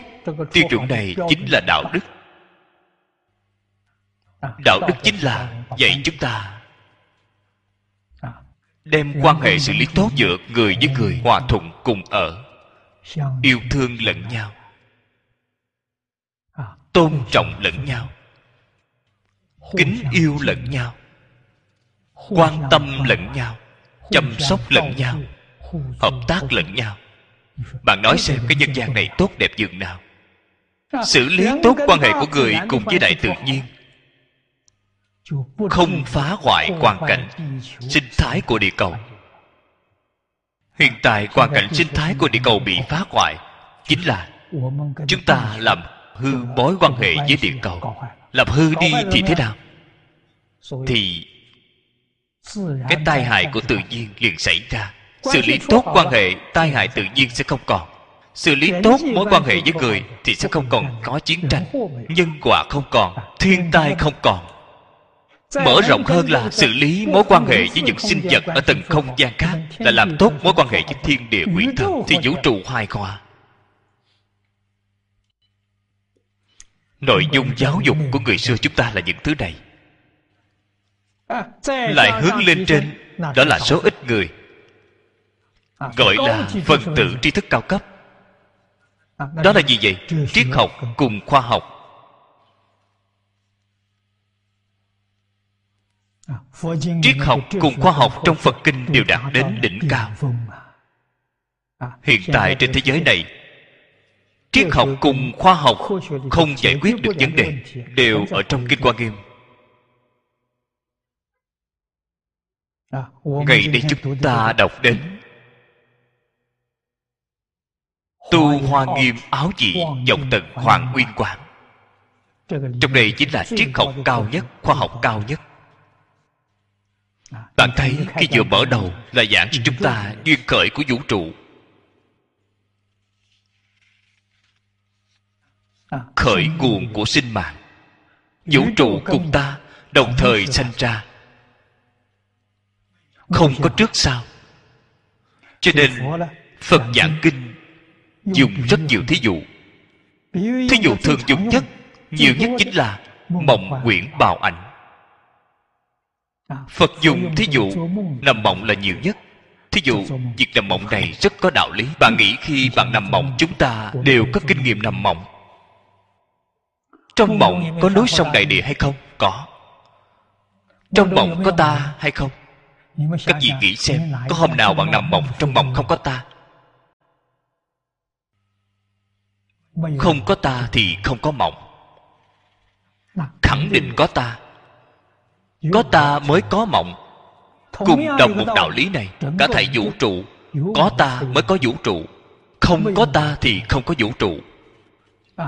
tiêu chuẩn này chính là đạo đức. Đạo đức chính là dạy chúng ta đem quan hệ xử lý tốt giữa người với người hòa thuận cùng ở yêu thương lẫn nhau tôn trọng lẫn nhau kính yêu lẫn nhau quan tâm lẫn nhau chăm sóc lẫn nhau hợp tác lẫn nhau. Bạn nói xem cái nhân gian này tốt đẹp dường nào. Xử lý tốt quan hệ của người cùng với đại tự nhiên. Không phá hoại hoàn cảnh sinh thái của địa cầu. Hiện tại hoàn cảnh sinh thái của địa cầu bị phá hoại chính là chúng ta làm hư mối quan hệ với địa cầu. làm hư đi thì thế nào? thì cái tai hại của tự nhiên liền xảy ra. xử lý tốt quan hệ tai hại tự nhiên sẽ không còn. Xử lý tốt mối quan hệ với người thì sẽ không còn có chiến tranh. nhân quả không còn thiên tai không còn. Mở rộng hơn là xử lý mối quan hệ với những sinh vật ở tầng không gian khác là làm tốt mối quan hệ với thiên địa quỷ thần thì vũ trụ hoài hòa. Nội dung giáo dục của người xưa chúng ta là những thứ này lại hướng lên trên đó là số ít người. Gọi là phần tử tri thức cao cấp. Đó là gì vậy? triết học cùng khoa học. Triết học cùng khoa học trong phật kinh đều đạt đến đỉnh cao. hiện tại trên thế giới này triết học cùng khoa học không giải quyết được vấn đề đều ở trong kinh quan nghiêm ngày đây chúng ta đọc đến. Tu hoa nghiêm áo dị dòng tận hoàng uyên quang trong đây chính là triết học cao nhất khoa học cao nhất. Bạn thấy khi vừa mở đầu là giảng cho chúng ta duyên khởi của vũ trụ. Khởi nguồn của sinh mạng. Vũ trụ cùng ta đồng thời sanh ra không có trước sau. Cho nên phật giảng kinh dùng rất nhiều thí dụ. Thí dụ thường dùng nhất nhiều nhất chính là mộng quyển bào ảnh. Phật dùng thí dụ nằm mộng là nhiều nhất. Thí dụ việc nằm mộng này rất có đạo lý. Bạn nghĩ khi bạn nằm mộng chúng ta đều có kinh nghiệm nằm mộng. Trong mộng có núi sông đại địa hay không? Có. Trong mộng có ta hay không các vị nghĩ xem có hôm nào bạn nằm mộng trong mộng không có ta? Không có ta thì không có mộng. Khẳng định có ta. Có ta mới có mộng. Cùng đồng một đạo lý này cả thảy vũ trụ có ta mới có vũ trụ. Không có ta thì không có vũ trụ.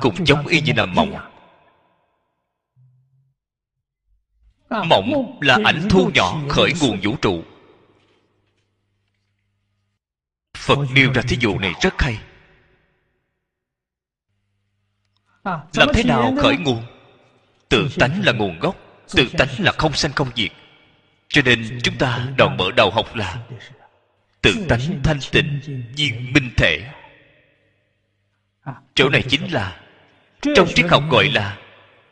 Cùng giống y như nằm mộng mộng là ảnh thu nhỏ khởi nguồn vũ trụ. Phật nêu ra thí dụ này rất hay. Làm thế nào khởi nguồn? Tự tánh là nguồn gốc tự tánh là không sanh không diệt. Cho nên chúng ta đoạn mở đầu học là tự tánh thanh tịnh viên minh thể. chỗ này chính là trong triết học gọi là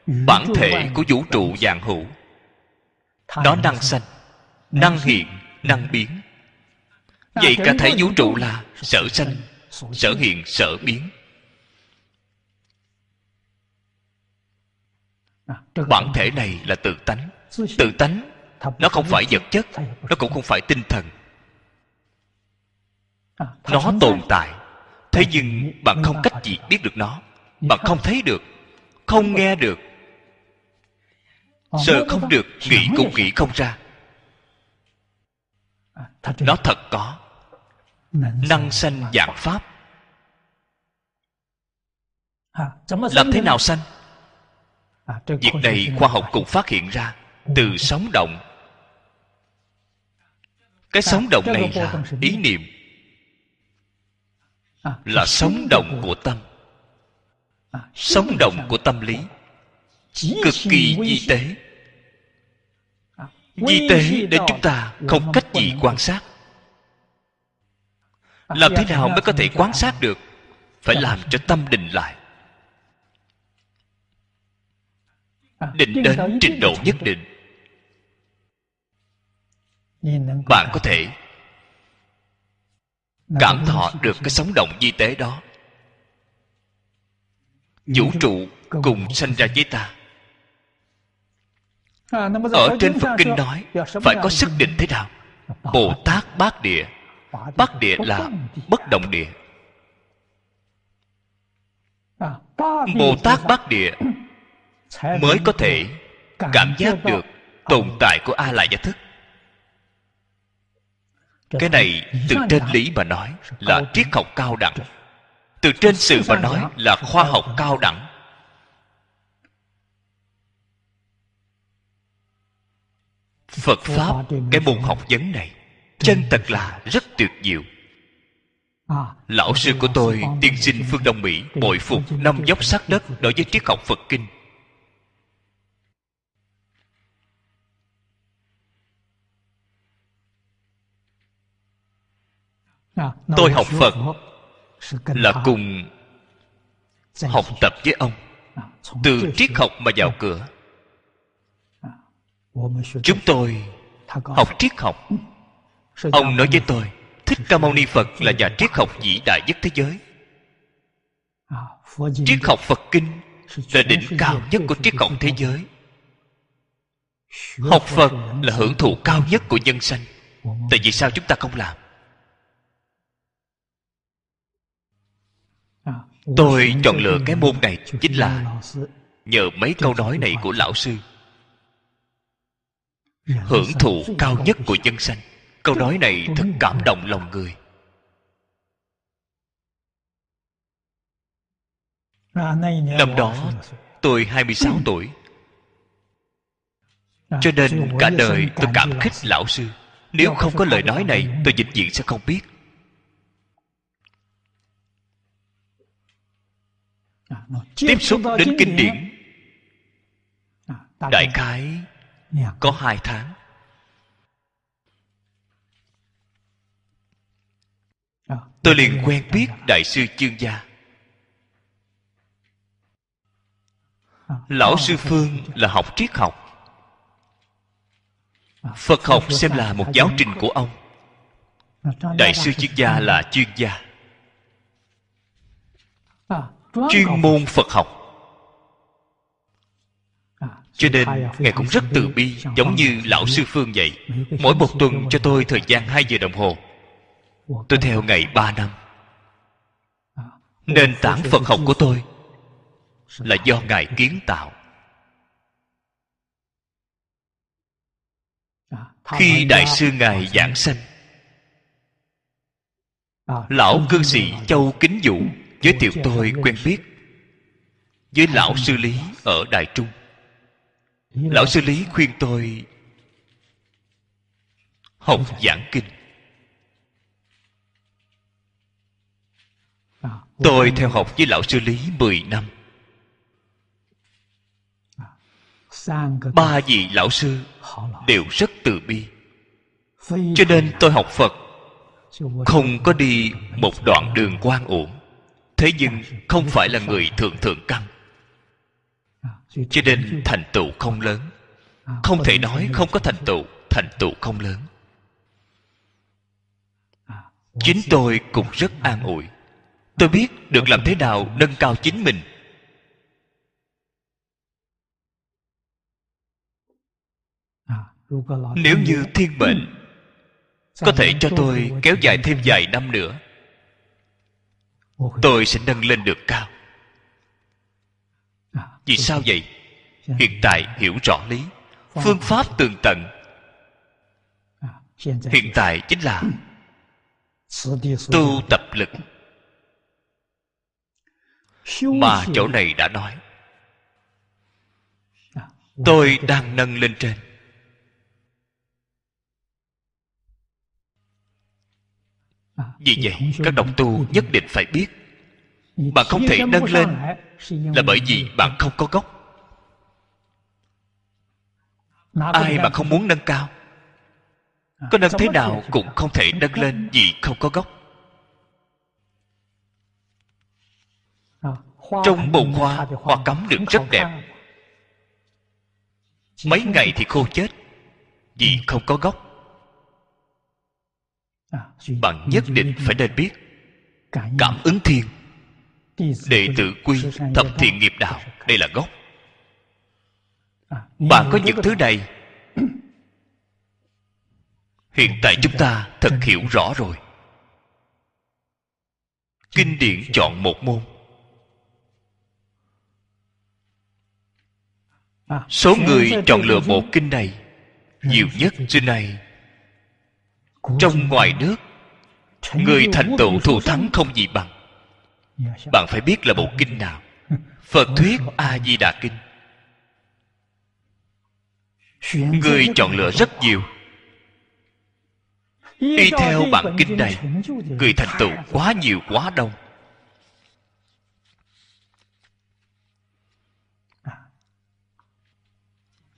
bản thể của vũ trụ dạng hữu nó năng sanh năng hiện năng biến. Vậy cả thể vũ trụ là sở sanh sở hiện sở biến. Bản thể này là tự tánh. Tự tánh nó không phải vật chất nó cũng không phải tinh thần. Nó tồn tại. Thế nhưng bạn không cách gì biết được nó. Bạn không? thấy được không nghe được sợ không được nghĩ cũng nghĩ không ra. Nó thật có. Năng sanh dạng pháp. Làm thế nào sanh? Việc này khoa học cũng phát hiện ra. Từ sóng động. Cái sóng động này là ý niệm. Là sóng động của tâm. Sóng động của tâm lý cực kỳ di tế. Di tế để chúng ta không cách gì quan sát. Làm thế nào mới có thể quan sát được? Phải làm cho tâm định lại. Định đến trình độ nhất định. Bạn có thể cảm thọ được cái sống động di tế đó. Vũ trụ cùng sanh ra với ta ở trên phật kinh nói phải có sức định thế nào? bồ tát bát địa. Bát địa là bất động địa. Bồ tát bát địa mới có thể cảm giác được tồn tại của a lại gia thức cái này từ trên lý mà nói là triết học cao đẳng. Từ trên sự mà nói là khoa học cao đẳng phật pháp cái môn học vấn này chân thật là rất tuyệt diệu. Lão sư của tôi tiên sinh phương đông mỹ bội phục năm dốc sát đất đối với triết học phật kinh. Tôi học phật là cùng học tập với ông. Từ triết học mà vào cửa chúng tôi học triết học. Ông nói với tôi, thích ca mâu ni phật là nhà triết học vĩ đại nhất thế giới. Triết học phật kinh là đỉnh cao nhất của triết học thế giới. Học phật là hưởng thụ cao nhất của nhân sanh. Tại vì sao chúng ta không làm? Tôi chọn lựa cái môn này chính là nhờ mấy câu nói này của lão sư hưởng thụ cao nhất của nhân sanh. Câu nói này thật cảm động lòng người. Năm đó tôi 26 tuổi. Cho nên cả đời tôi cảm khích lão sư. Nếu không có lời nói này tôi vĩnh viễn sẽ không biết. Tiếp xúc đến kinh điển. Đại khái có hai tháng. Tôi liền quen biết đại sư chương gia. Lão sư phương là học triết học. Phật học xem là một giáo trình của ông. Đại sư chuyên gia là chuyên gia. Chuyên môn phật học cho nên ngài cũng rất từ bi giống như lão sư phương vậy. mỗi một tuần cho tôi thời gian hai giờ đồng hồ. Tôi theo ngày ba năm. Nền tảng phật học của tôi là do ngài kiến tạo. Khi đại sư ngài giảng sanh lão cư sĩ châu kính vũ giới thiệu tôi quen biết với lão sư lý ở đại trung lão sư lý khuyên tôi học giảng kinh. Tôi theo học với lão sư lý 10 năm. Ba vị lão sư đều rất từ bi. Cho nên tôi học phật không có đi một đoạn đường quan uổng. Thế nhưng không phải là người thượng thượng căn cho nên thành tựu không lớn. Không thể nói không có thành tựu thành tựu không lớn. Chính tôi cũng rất an ủi. Tôi biết được làm thế nào nâng cao chính mình. Nếu như thiên mệnh có thể cho tôi kéo dài thêm vài năm nữa. Tôi sẽ nâng lên được cao vì sao vậy? Hiện tại hiểu rõ lý. Phương pháp tường tận. Hiện tại chính là tu tập lực. Mà chỗ này đã nói, tôi đang nâng lên trên. Vì vậy, các đồng tu nhất định phải biết bạn không thể nâng lên là bởi vì bạn không có gốc. Ai mà không muốn nâng cao? Có nâng thế nào cũng không thể nâng lên vì không có gốc. Trong bồn hoa hoa cắm được rất đẹp. Mấy ngày thì khô chết vì không có gốc. Bạn nhất định phải nên biết, cảm ứng thiên đệ tử quy thập thiện nghiệp đạo, đây là gốc. Bạn có những thứ này? Hiện tại chúng ta thật hiểu rõ rồi. Kinh điển chọn một môn. Số người chọn lựa bộ kinh này nhiều nhất trên này trong ngoài nước, người thành tựu thù thắng không gì bằng bạn phải biết là bộ kinh nào. Phật thuyết a di đà kinh người chọn lựa rất nhiều. Y theo bản kinh này người thành tựu quá nhiều quá đông.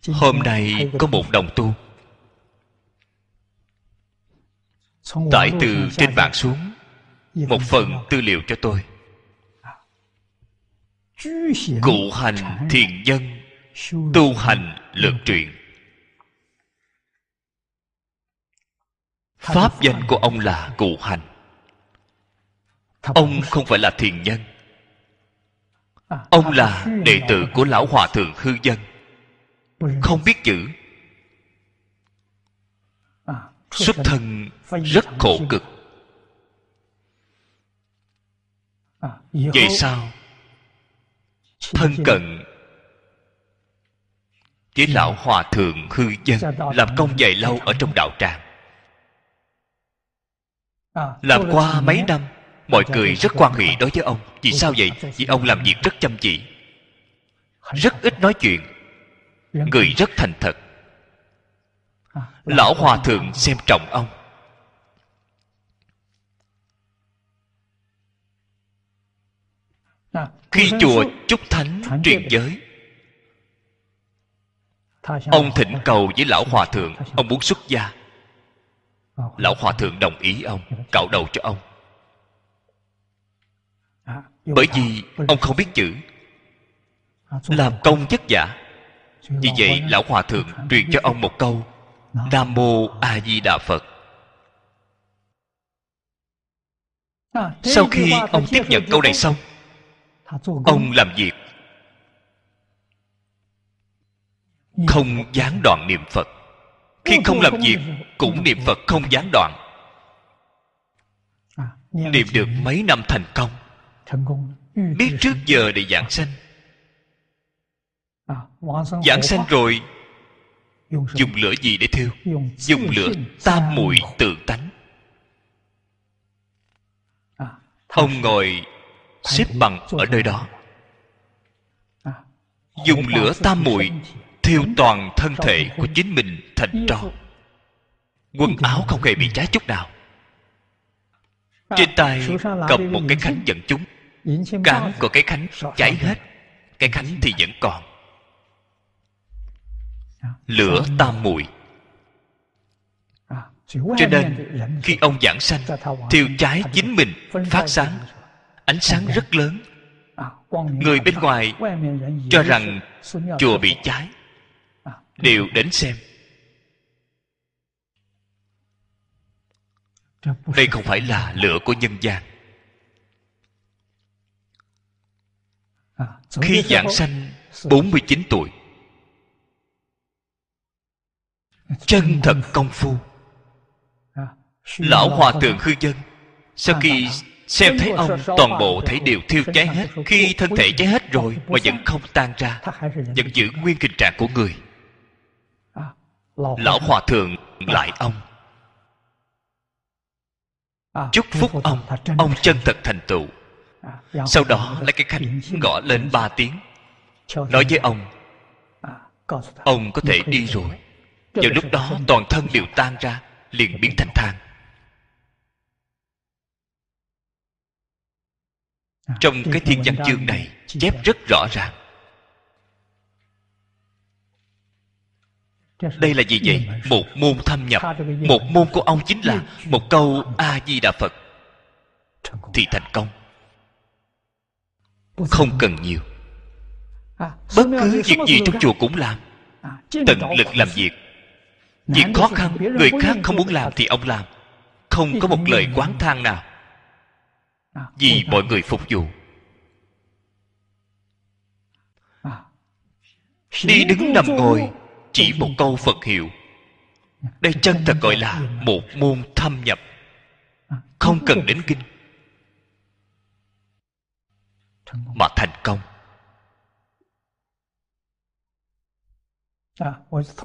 Hôm nay có một đồng tu. Tải từ trên mạng xuống. Một phần tư liệu cho tôi cụ hành thiền nhân tu hành lượng truyện pháp danh của ông là cụ hành. Ông không phải là thiền nhân. Ông là đệ tử của lão hòa thượng hư dân. Không biết chữ. Xuất thân rất khổ cực. Vậy sao thân cận. Với lão hòa thượng hư dân làm công dài lâu ở trong đạo tràng. Làm qua mấy năm mọi người rất quan hệ đối với ông. Vì sao vậy? vì ông làm việc rất chăm chỉ. Rất ít nói chuyện. Người rất thành thật. Lão hòa thượng xem trọng ông khi chùa chúc thánh truyền giới ông thỉnh cầu với lão hòa thượng ông muốn xuất gia. Lão hòa thượng đồng ý ông cạo đầu cho ông. Bởi vì ông không biết chữ. Làm công vất vả. Vì vậy lão hòa thượng truyền cho ông một câu nam mô a di đà phật. Sau khi ông tiếp nhận câu này xong ông làm việc. Không gián đoạn niệm phật. Khi không làm việc cũng niệm phật không gián đoạn. Niệm được mấy năm thành công. Biết trước giờ để giảng sanh. Giảng sanh rồi dùng lửa gì để thiêu? Dùng lửa tam muội tự tánh. Ông ngồi xếp bằng ở nơi đó. dùng lửa tam muội thiêu toàn thân thể của chính mình thành tro. Quần áo không hề bị cháy chút nào. Trên tay cầm một cái khánh dẫn chúng. cán của cái khánh cháy hết. Cái khánh thì vẫn còn. Lửa tam muội cho nên khi ông giảng sanh thiêu cháy chính mình phát sáng ánh sáng rất lớn. Người bên ngoài cho rằng chùa bị cháy. Đều đến xem. Đây không phải là lửa của nhân gian. Khi giảng sanh 49 tuổi, chân thật công phu. Lão hòa thượng hư dân sau khi xem thấy ông toàn bộ thấy đều thiêu cháy hết. khi thân thể cháy hết rồi mà vẫn không tan ra. Vẫn giữ nguyên hình trạng của người. Lão hòa thượng. Lại ông. Chúc phúc ông. ông chân thật thành tựu. Sau đó lấy cái khánh gõ lên ba tiếng. Nói với ông ông có thể đi rồi. vào lúc đó toàn thân đều tan ra liền biến thành than trong cái thiên văn chương này chép rất rõ ràng. Đây là gì vậy? một môn thâm nhập. một môn của ông chính là một câu a di đà phật. Thì thành công. Không cần nhiều. Bất cứ việc gì trong chùa cũng làm. Tận lực làm việc. Việc khó khăn người khác không muốn làm thì ông làm. Không có một lời quán thang nào vì mọi người phục vụ. Đi đứng nằm ngồi chỉ một câu phật hiệu. Đây chân thật gọi là một môn thâm nhập. Không cần đến kinh. Mà thành công.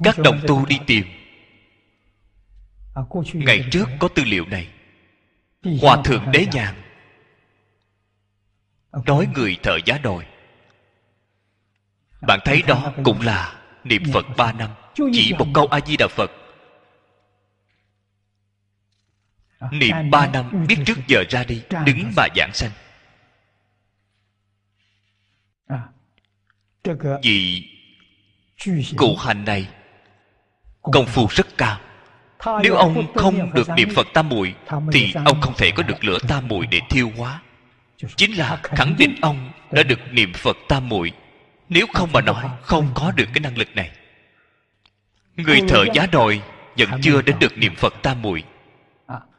Các đồng tu đi tìm. Ngày trước có tư liệu này. Hòa thượng đế nhàn nói người thợ giá đồi. Bạn thấy đó cũng là niệm phật ba năm. Chỉ một câu a di đà phật. Niệm ba năm, biết trước giờ ra đi, đứng mà giảng sanh. Vì cụ hành này, công phu rất cao. Nếu ông không được niệm phật tam muội, thì ông không thể có được lửa tam muội để thiêu hóa chính là khẳng định ông đã được niệm phật tam muội. Nếu không mà nói, không có được cái năng lực này. Người thợ giá đồi vẫn chưa đến được niệm phật tam muội.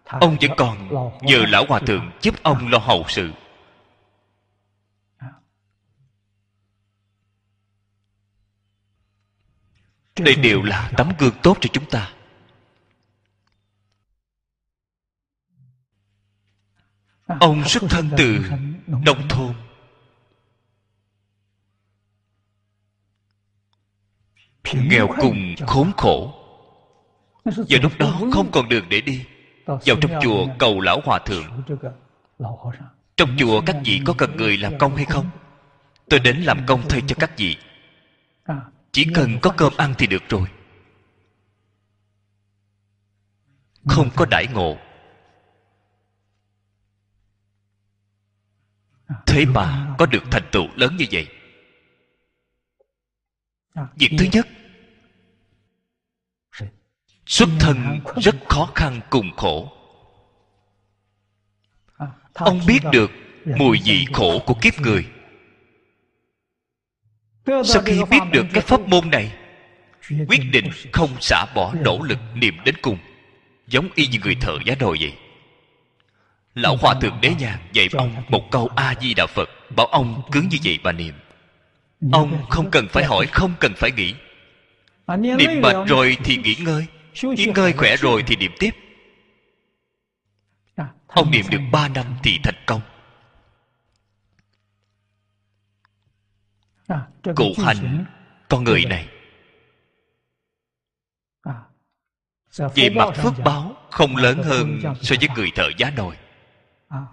Ông vẫn còn nhờ lão hòa thượng giúp ông lo hậu sự. Đây đều là tấm gương tốt cho chúng ta. Ông xuất thân từ nông thôn. Nghèo cùng khốn khổ. vào lúc đó không còn đường để đi. vào trong chùa cầu lão hòa thượng. trong chùa các vị có cần người làm công hay không? tôi đến làm công thay cho các vị. Chỉ cần có cơm ăn thì được rồi. không có đãi ngộ thế mà có được thành tựu lớn như vậy. Việc thứ nhất, xuất thân rất khó khăn cùng khổ. Ông biết được mùi vị khổ của kiếp người. Sau khi biết được cái pháp môn này, quyết định không xả bỏ nỗ lực niệm đến cùng, giống y như người thợ giá đồi vậy lão hòa thượng đế nhàn dạy ông một câu a di đà phật, bảo ông cứ như vậy mà niệm. Ông không cần phải hỏi, không cần phải nghĩ. Niệm mệt rồi thì nghỉ ngơi nghỉ ngơi khỏe rồi thì niệm tiếp. Ông niệm được ba năm thì thành công. Cụ hành, con người này. Về mặt phước báo không lớn hơn so với người thợ giá đồi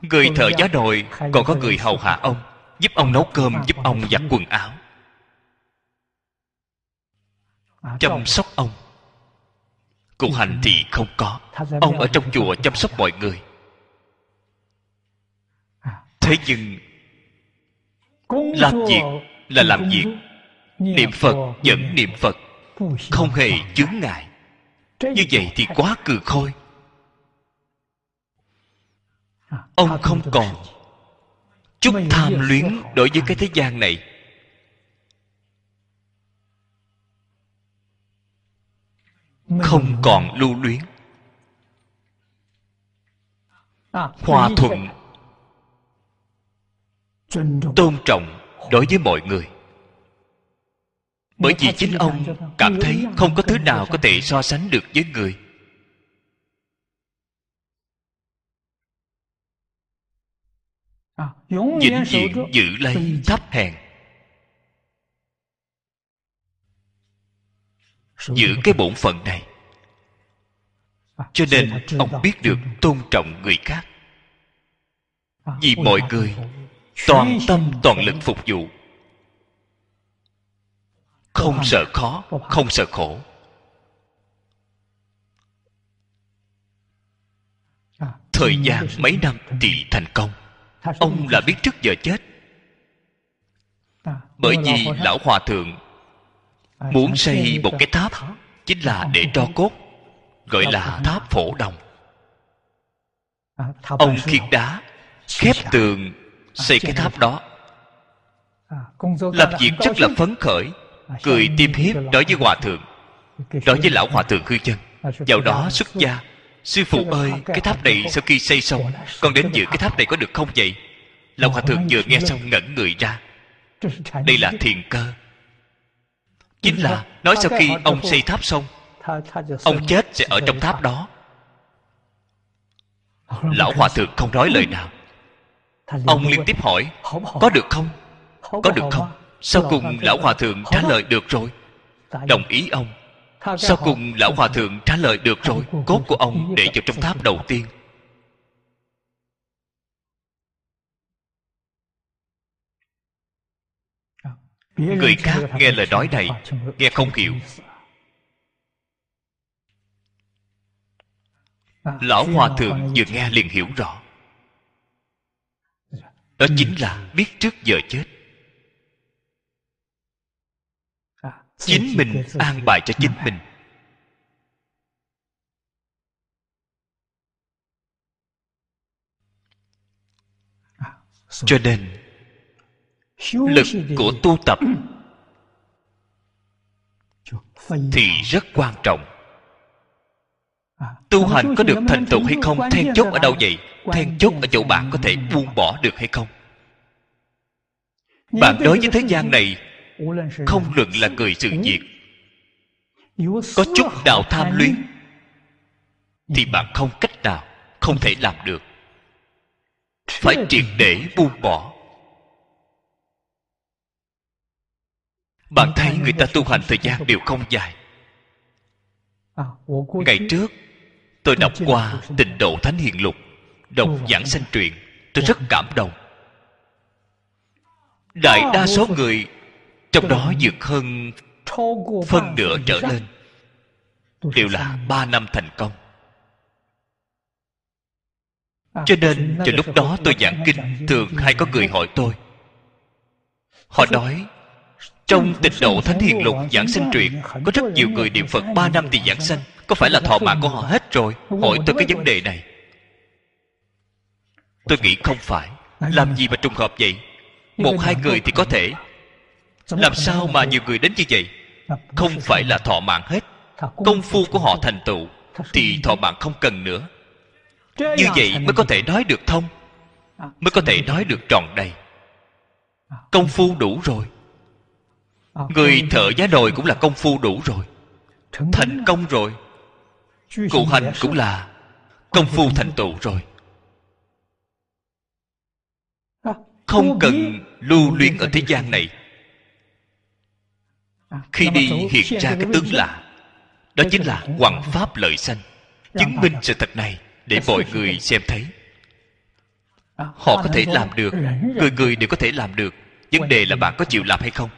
người thợ giá đồi còn có người hầu hạ ông giúp ông nấu cơm giúp ông giặt quần áo. Chăm sóc ông. Cụ hành thì không có. ông ở trong chùa chăm sóc mọi người. Thế nhưng làm việc là làm việc. niệm phật vẫn niệm phật. không hề chướng ngại. như vậy thì quá cừ khôi ông không còn. Chút tham luyến đối với cái thế gian này. Không còn lưu luyến. Hòa thuận. Tôn trọng đối với mọi người. Bởi vì chính ông cảm thấy không có thứ nào có thể so sánh được với người. Vĩnh viễn giữ lấy thấp hèn giữ cái bổn phận này. Cho nên ông biết được tôn trọng người khác. Vì mọi người toàn tâm toàn lực phục vụ. Không sợ khó không sợ khổ. Thời gian mấy năm thì thành công ông là biết trước giờ chết. Bởi vì lão hòa thượng muốn xây một cái tháp, chính là để cho cốt, gọi là tháp phổ đồng. Ông khiết đá, khép tường, xây cái tháp đó. Làm việc rất là phấn khởi, cười tiêm hiếp đối với hòa thượng, đối với lão hòa thượng hư chân. Vào đó xuất gia sư phụ ơi cái tháp này sau khi xây xong con đến giữ cái tháp này có được không vậy? Lão hòa thượng vừa nghe xong ngẩn người ra. Đây là thiền cơ. Chính là nói sau khi ông xây tháp xong ông chết sẽ ở trong tháp đó. Lão hòa thượng không nói lời nào. Ông liên tiếp hỏi có được không? có được không? sau cùng lão hòa thượng trả lời được rồi. Đồng ý ông sau cùng lão hòa thượng trả lời được rồi. cốt của ông để vào trong tháp đầu tiên. Người khác nghe lời nói này nghe không hiểu. lão hòa thượng vừa nghe liền hiểu rõ. Đó chính là biết trước giờ chết chính mình an bài cho chính mình. Cho nên lực của tu tập thì rất quan trọng. Tu hành có được thành tựu hay không? then chốt ở đâu vậy? then chốt ở chỗ bạn có thể buông bỏ được hay không? Bạn đối với thế gian này không luận là người sự việc. Có chút đạo tham luyến. Thì bạn không cách nào không thể làm được. Phải triệt để buông bỏ. Bạn thấy người ta tu hành thời gian đều không dài. Ngày trước tôi đọc qua tịnh độ thánh hiền lục đọc giảng sanh truyện tôi rất cảm động. Đại đa số người trong đó vượt hơn phân nửa trở lên. Đều là ba năm thành công. Cho nên cho lúc đó tôi giảng kinh, thường hay có người hỏi tôi. Họ nói, trong tịch độ thánh hiền lục giảng sanh truyện, có rất nhiều người niệm phật ba năm thì giảng sanh, có phải là thọ mạng của họ hết rồi? Hỏi tôi cái vấn đề này. Tôi nghĩ không phải. Làm gì mà trùng hợp vậy? Một hai người thì có thể làm sao mà nhiều người đến như vậy? Không phải là thọ mạng hết. Công phu của họ thành tựu thì thọ mạng không cần nữa. Như vậy mới có thể nói được thông mới có thể nói được tròn đầy. Công phu đủ rồi. Người thợ giá nồi cũng là công phu đủ rồi. Thành công rồi. Cụ hành cũng là công phu thành tựu rồi. Không cần lưu luyến ở thế gian này khi đi hiện ra cái tướng lạ đó chính là hoàng pháp lợi sanh. chứng minh sự thật này để mọi người xem thấy. Họ có thể làm được người người đều có thể làm được. Vấn đề là bạn có chịu làm hay không?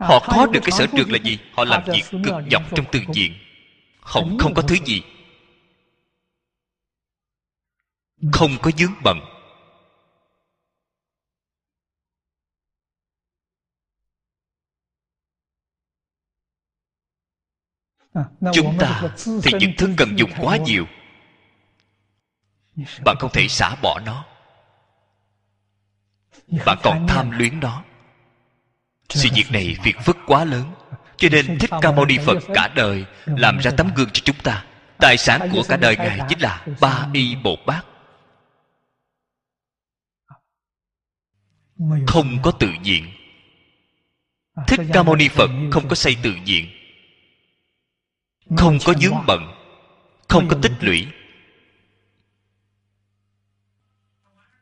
Họ có được cái sở trường là gì? Họ làm việc cực nhọc trong từ diện. Không không có thứ gì. Không có dướng bận chúng ta thì những thứ cần dùng quá nhiều. bạn không thể xả bỏ nó. bạn còn tham luyến nó. sự việc này việc phức quá lớn. cho nên thích ca mâu ni phật cả đời làm ra tấm gương cho chúng ta. Tài sản của cả đời ngài chính là ba y bột bát không có tự diện. thích ca mâu ni phật không có xây tự diện không có dướng bận không có tích lũy.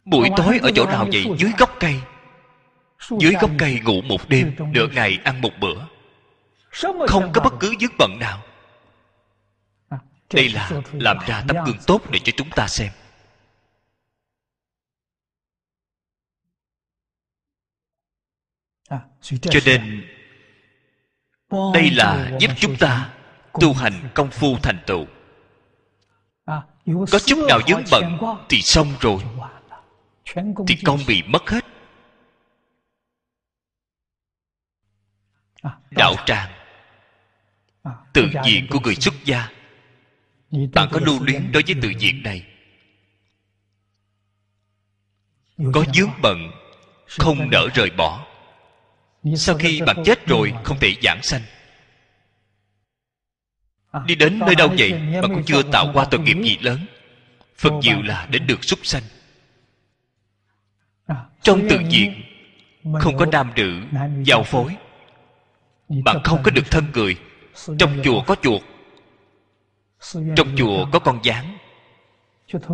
Buổi tối ở chỗ nào vậy? dưới gốc cây. Dưới gốc cây ngủ một đêm nửa ngày ăn một bữa. Không có bất cứ dướng bận nào. Đây là làm ra tấm gương tốt để cho chúng ta xem. Cho nên đây là giúp chúng ta tu hành công phu thành tựu. Có chút nào dướng bận thì xong rồi. thì công bị mất hết. Đạo tràng. Tự diện của người xuất gia. Bạn có lưu luyến đối với tự diện này. có dướng bận không nỡ rời bỏ. Sau khi bạn chết rồi không thể giảng sanh đi đến nơi đâu vậy mà cũng chưa tạo qua tội nghiệp gì lớn. Phật diệu là đến được súc sanh. Trong tự diện không có nam nữ giao phối. bạn không có được thân người trong chùa có chuột. Trong chùa có con gián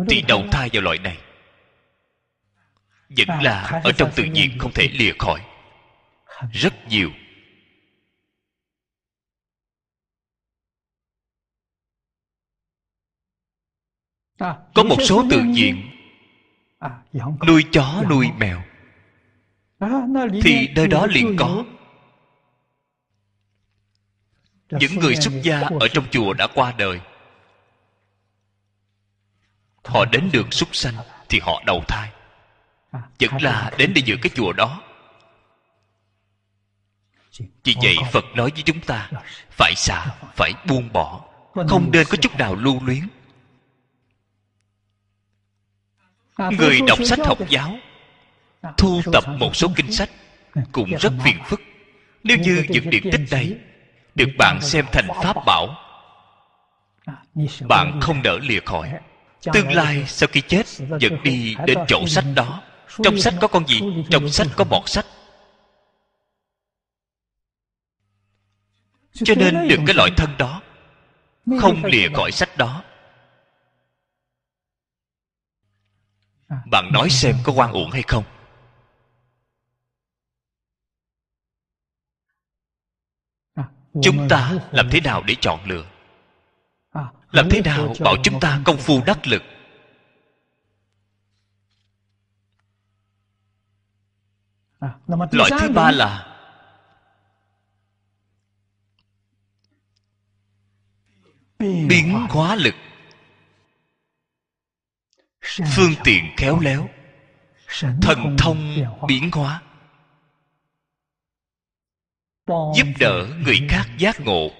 thì đầu thai vào loại này. Vẫn là ở trong tự nhiên không thể lìa khỏi. rất nhiều có một số tự nhiên. Nuôi chó nuôi mèo. Thì nơi đó liền có. những người xuất gia ở trong chùa đã qua đời. Họ đến đường súc sanh thì họ đầu thai. Vẫn là đến để giữ cái chùa đó. Vì vậy phật nói với chúng ta phải xả phải buông bỏ. Không nên có chút nào lưu luyến người đọc sách học giáo thu tập một số kinh sách cũng rất phiền phức. Nếu như những điển tích này được bạn xem thành pháp bảo bạn không nỡ lìa khỏi. Tương lai sau khi chết dẫn đi đến chỗ sách đó. Trong sách có con gì? Trong sách có bọt sách. Cho nên được cái loại thân đó không lìa khỏi sách đó bạn nói xem có quan uổng hay không? Chúng ta làm thế nào để chọn lựa? Làm thế nào bảo chúng ta công phu đắc lực? Loại thứ ba là biến hóa lực phương tiện khéo léo. Thần thông biến hóa. Giúp đỡ người khác giác ngộ.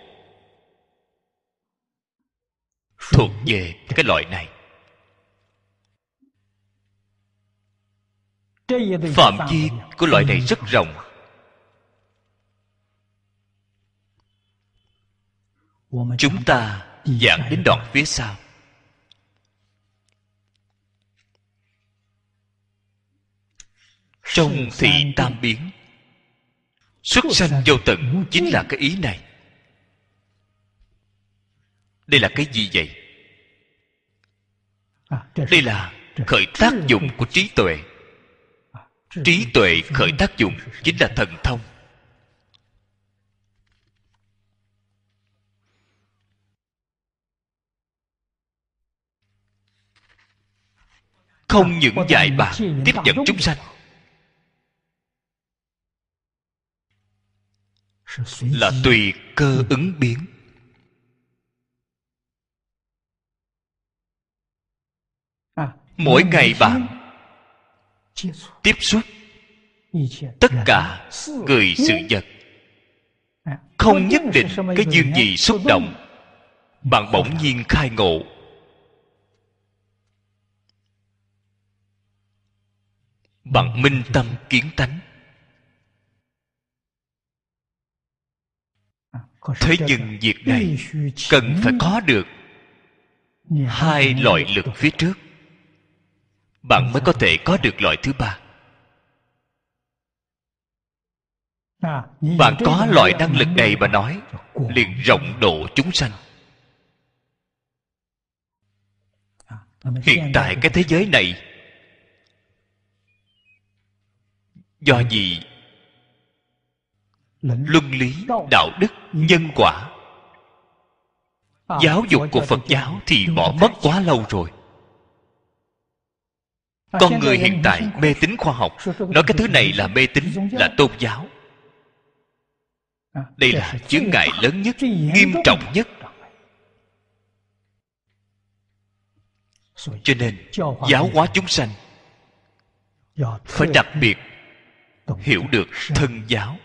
Thuộc về cái loại này. Phạm vi của loại này rất rộng. Chúng ta giảng đến đoạn phía sau trong thị tam biến. Xuất sanh vô tận chính là cái ý này. Đây là cái gì vậy? Đây là khởi tác dụng của trí tuệ. Trí tuệ khởi tác dụng chính là thần thông. Không những dạy bạn tiếp dẫn chúng sanh là tùy cơ ứng biến. Mỗi ngày bạn tiếp xúc tất cả người sự vật. Không nhất định cái duyên gì xúc động. bạn bỗng nhiên khai ngộ. Bằng minh tâm kiến tánh thế nhưng việc này cần phải có được hai loại lực phía trước. Bạn mới có thể có được loại thứ ba. Bạn có loại năng lực này mà nói, liền rộng độ chúng sanh. Hiện tại cái thế giới này, do gì luân lý đạo đức nhân quả. Giáo dục của phật giáo thì bỏ mất quá lâu rồi. Con người hiện tại mê tín khoa học nói cái thứ này là mê tín là tôn giáo. Đây là chướng ngại lớn nhất nghiêm trọng nhất. Cho nên giáo hóa chúng sanh phải đặc biệt hiểu được thân giáo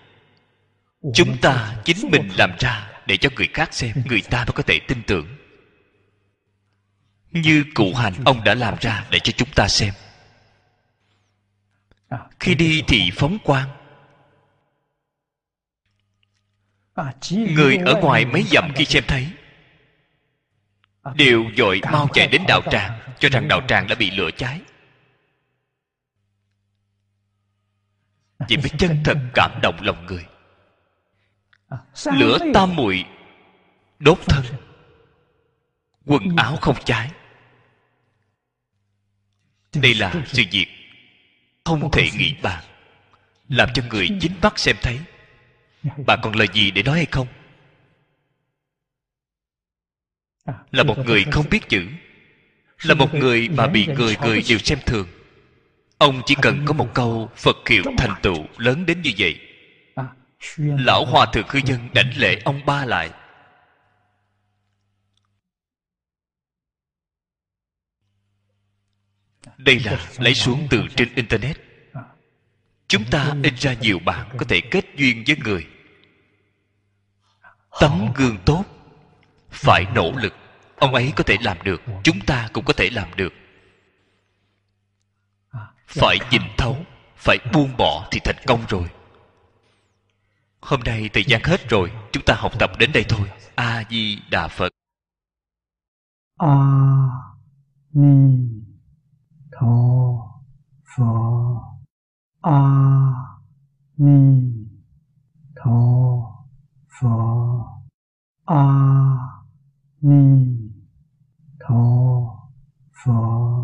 chúng ta chính mình làm ra để cho người khác xem, người ta mới có thể tin tưởng. Như cụ hành ông đã làm ra để cho chúng ta xem. Khi đi thì phóng quang. Người ở ngoài mấy dặm khi xem thấy, đều dội mau chạy đến đạo tràng, cho rằng đạo tràng đã bị lửa cháy. Chỉ mới chân thật cảm động lòng người lửa tam muội đốt thân. quần áo không cháy. Đây là sự việc không thể nghĩ bàn làm cho người chính mắt xem thấy. Bạn còn lời gì để nói hay không? Là một người không biết chữ. Là một người mà bị người người đều xem thường ông chỉ cần có một câu phật hiệu thành tựu lớn đến như vậy lão hòa thượng cư dân đảnh lễ ông ba lại. Đây là lấy xuống từ trên internet. Chúng ta in ra nhiều bạn có thể kết duyên với người. Tấm gương tốt. Phải nỗ lực. Ông ấy có thể làm được. Chúng ta cũng có thể làm được. Phải nhìn thấu. Phải buông bỏ thì thành công rồi hôm nay thời gian hết rồi, chúng ta học tập đến đây thôi. A di đà phật. A ni tho phở a ni tho phở a ni tho phở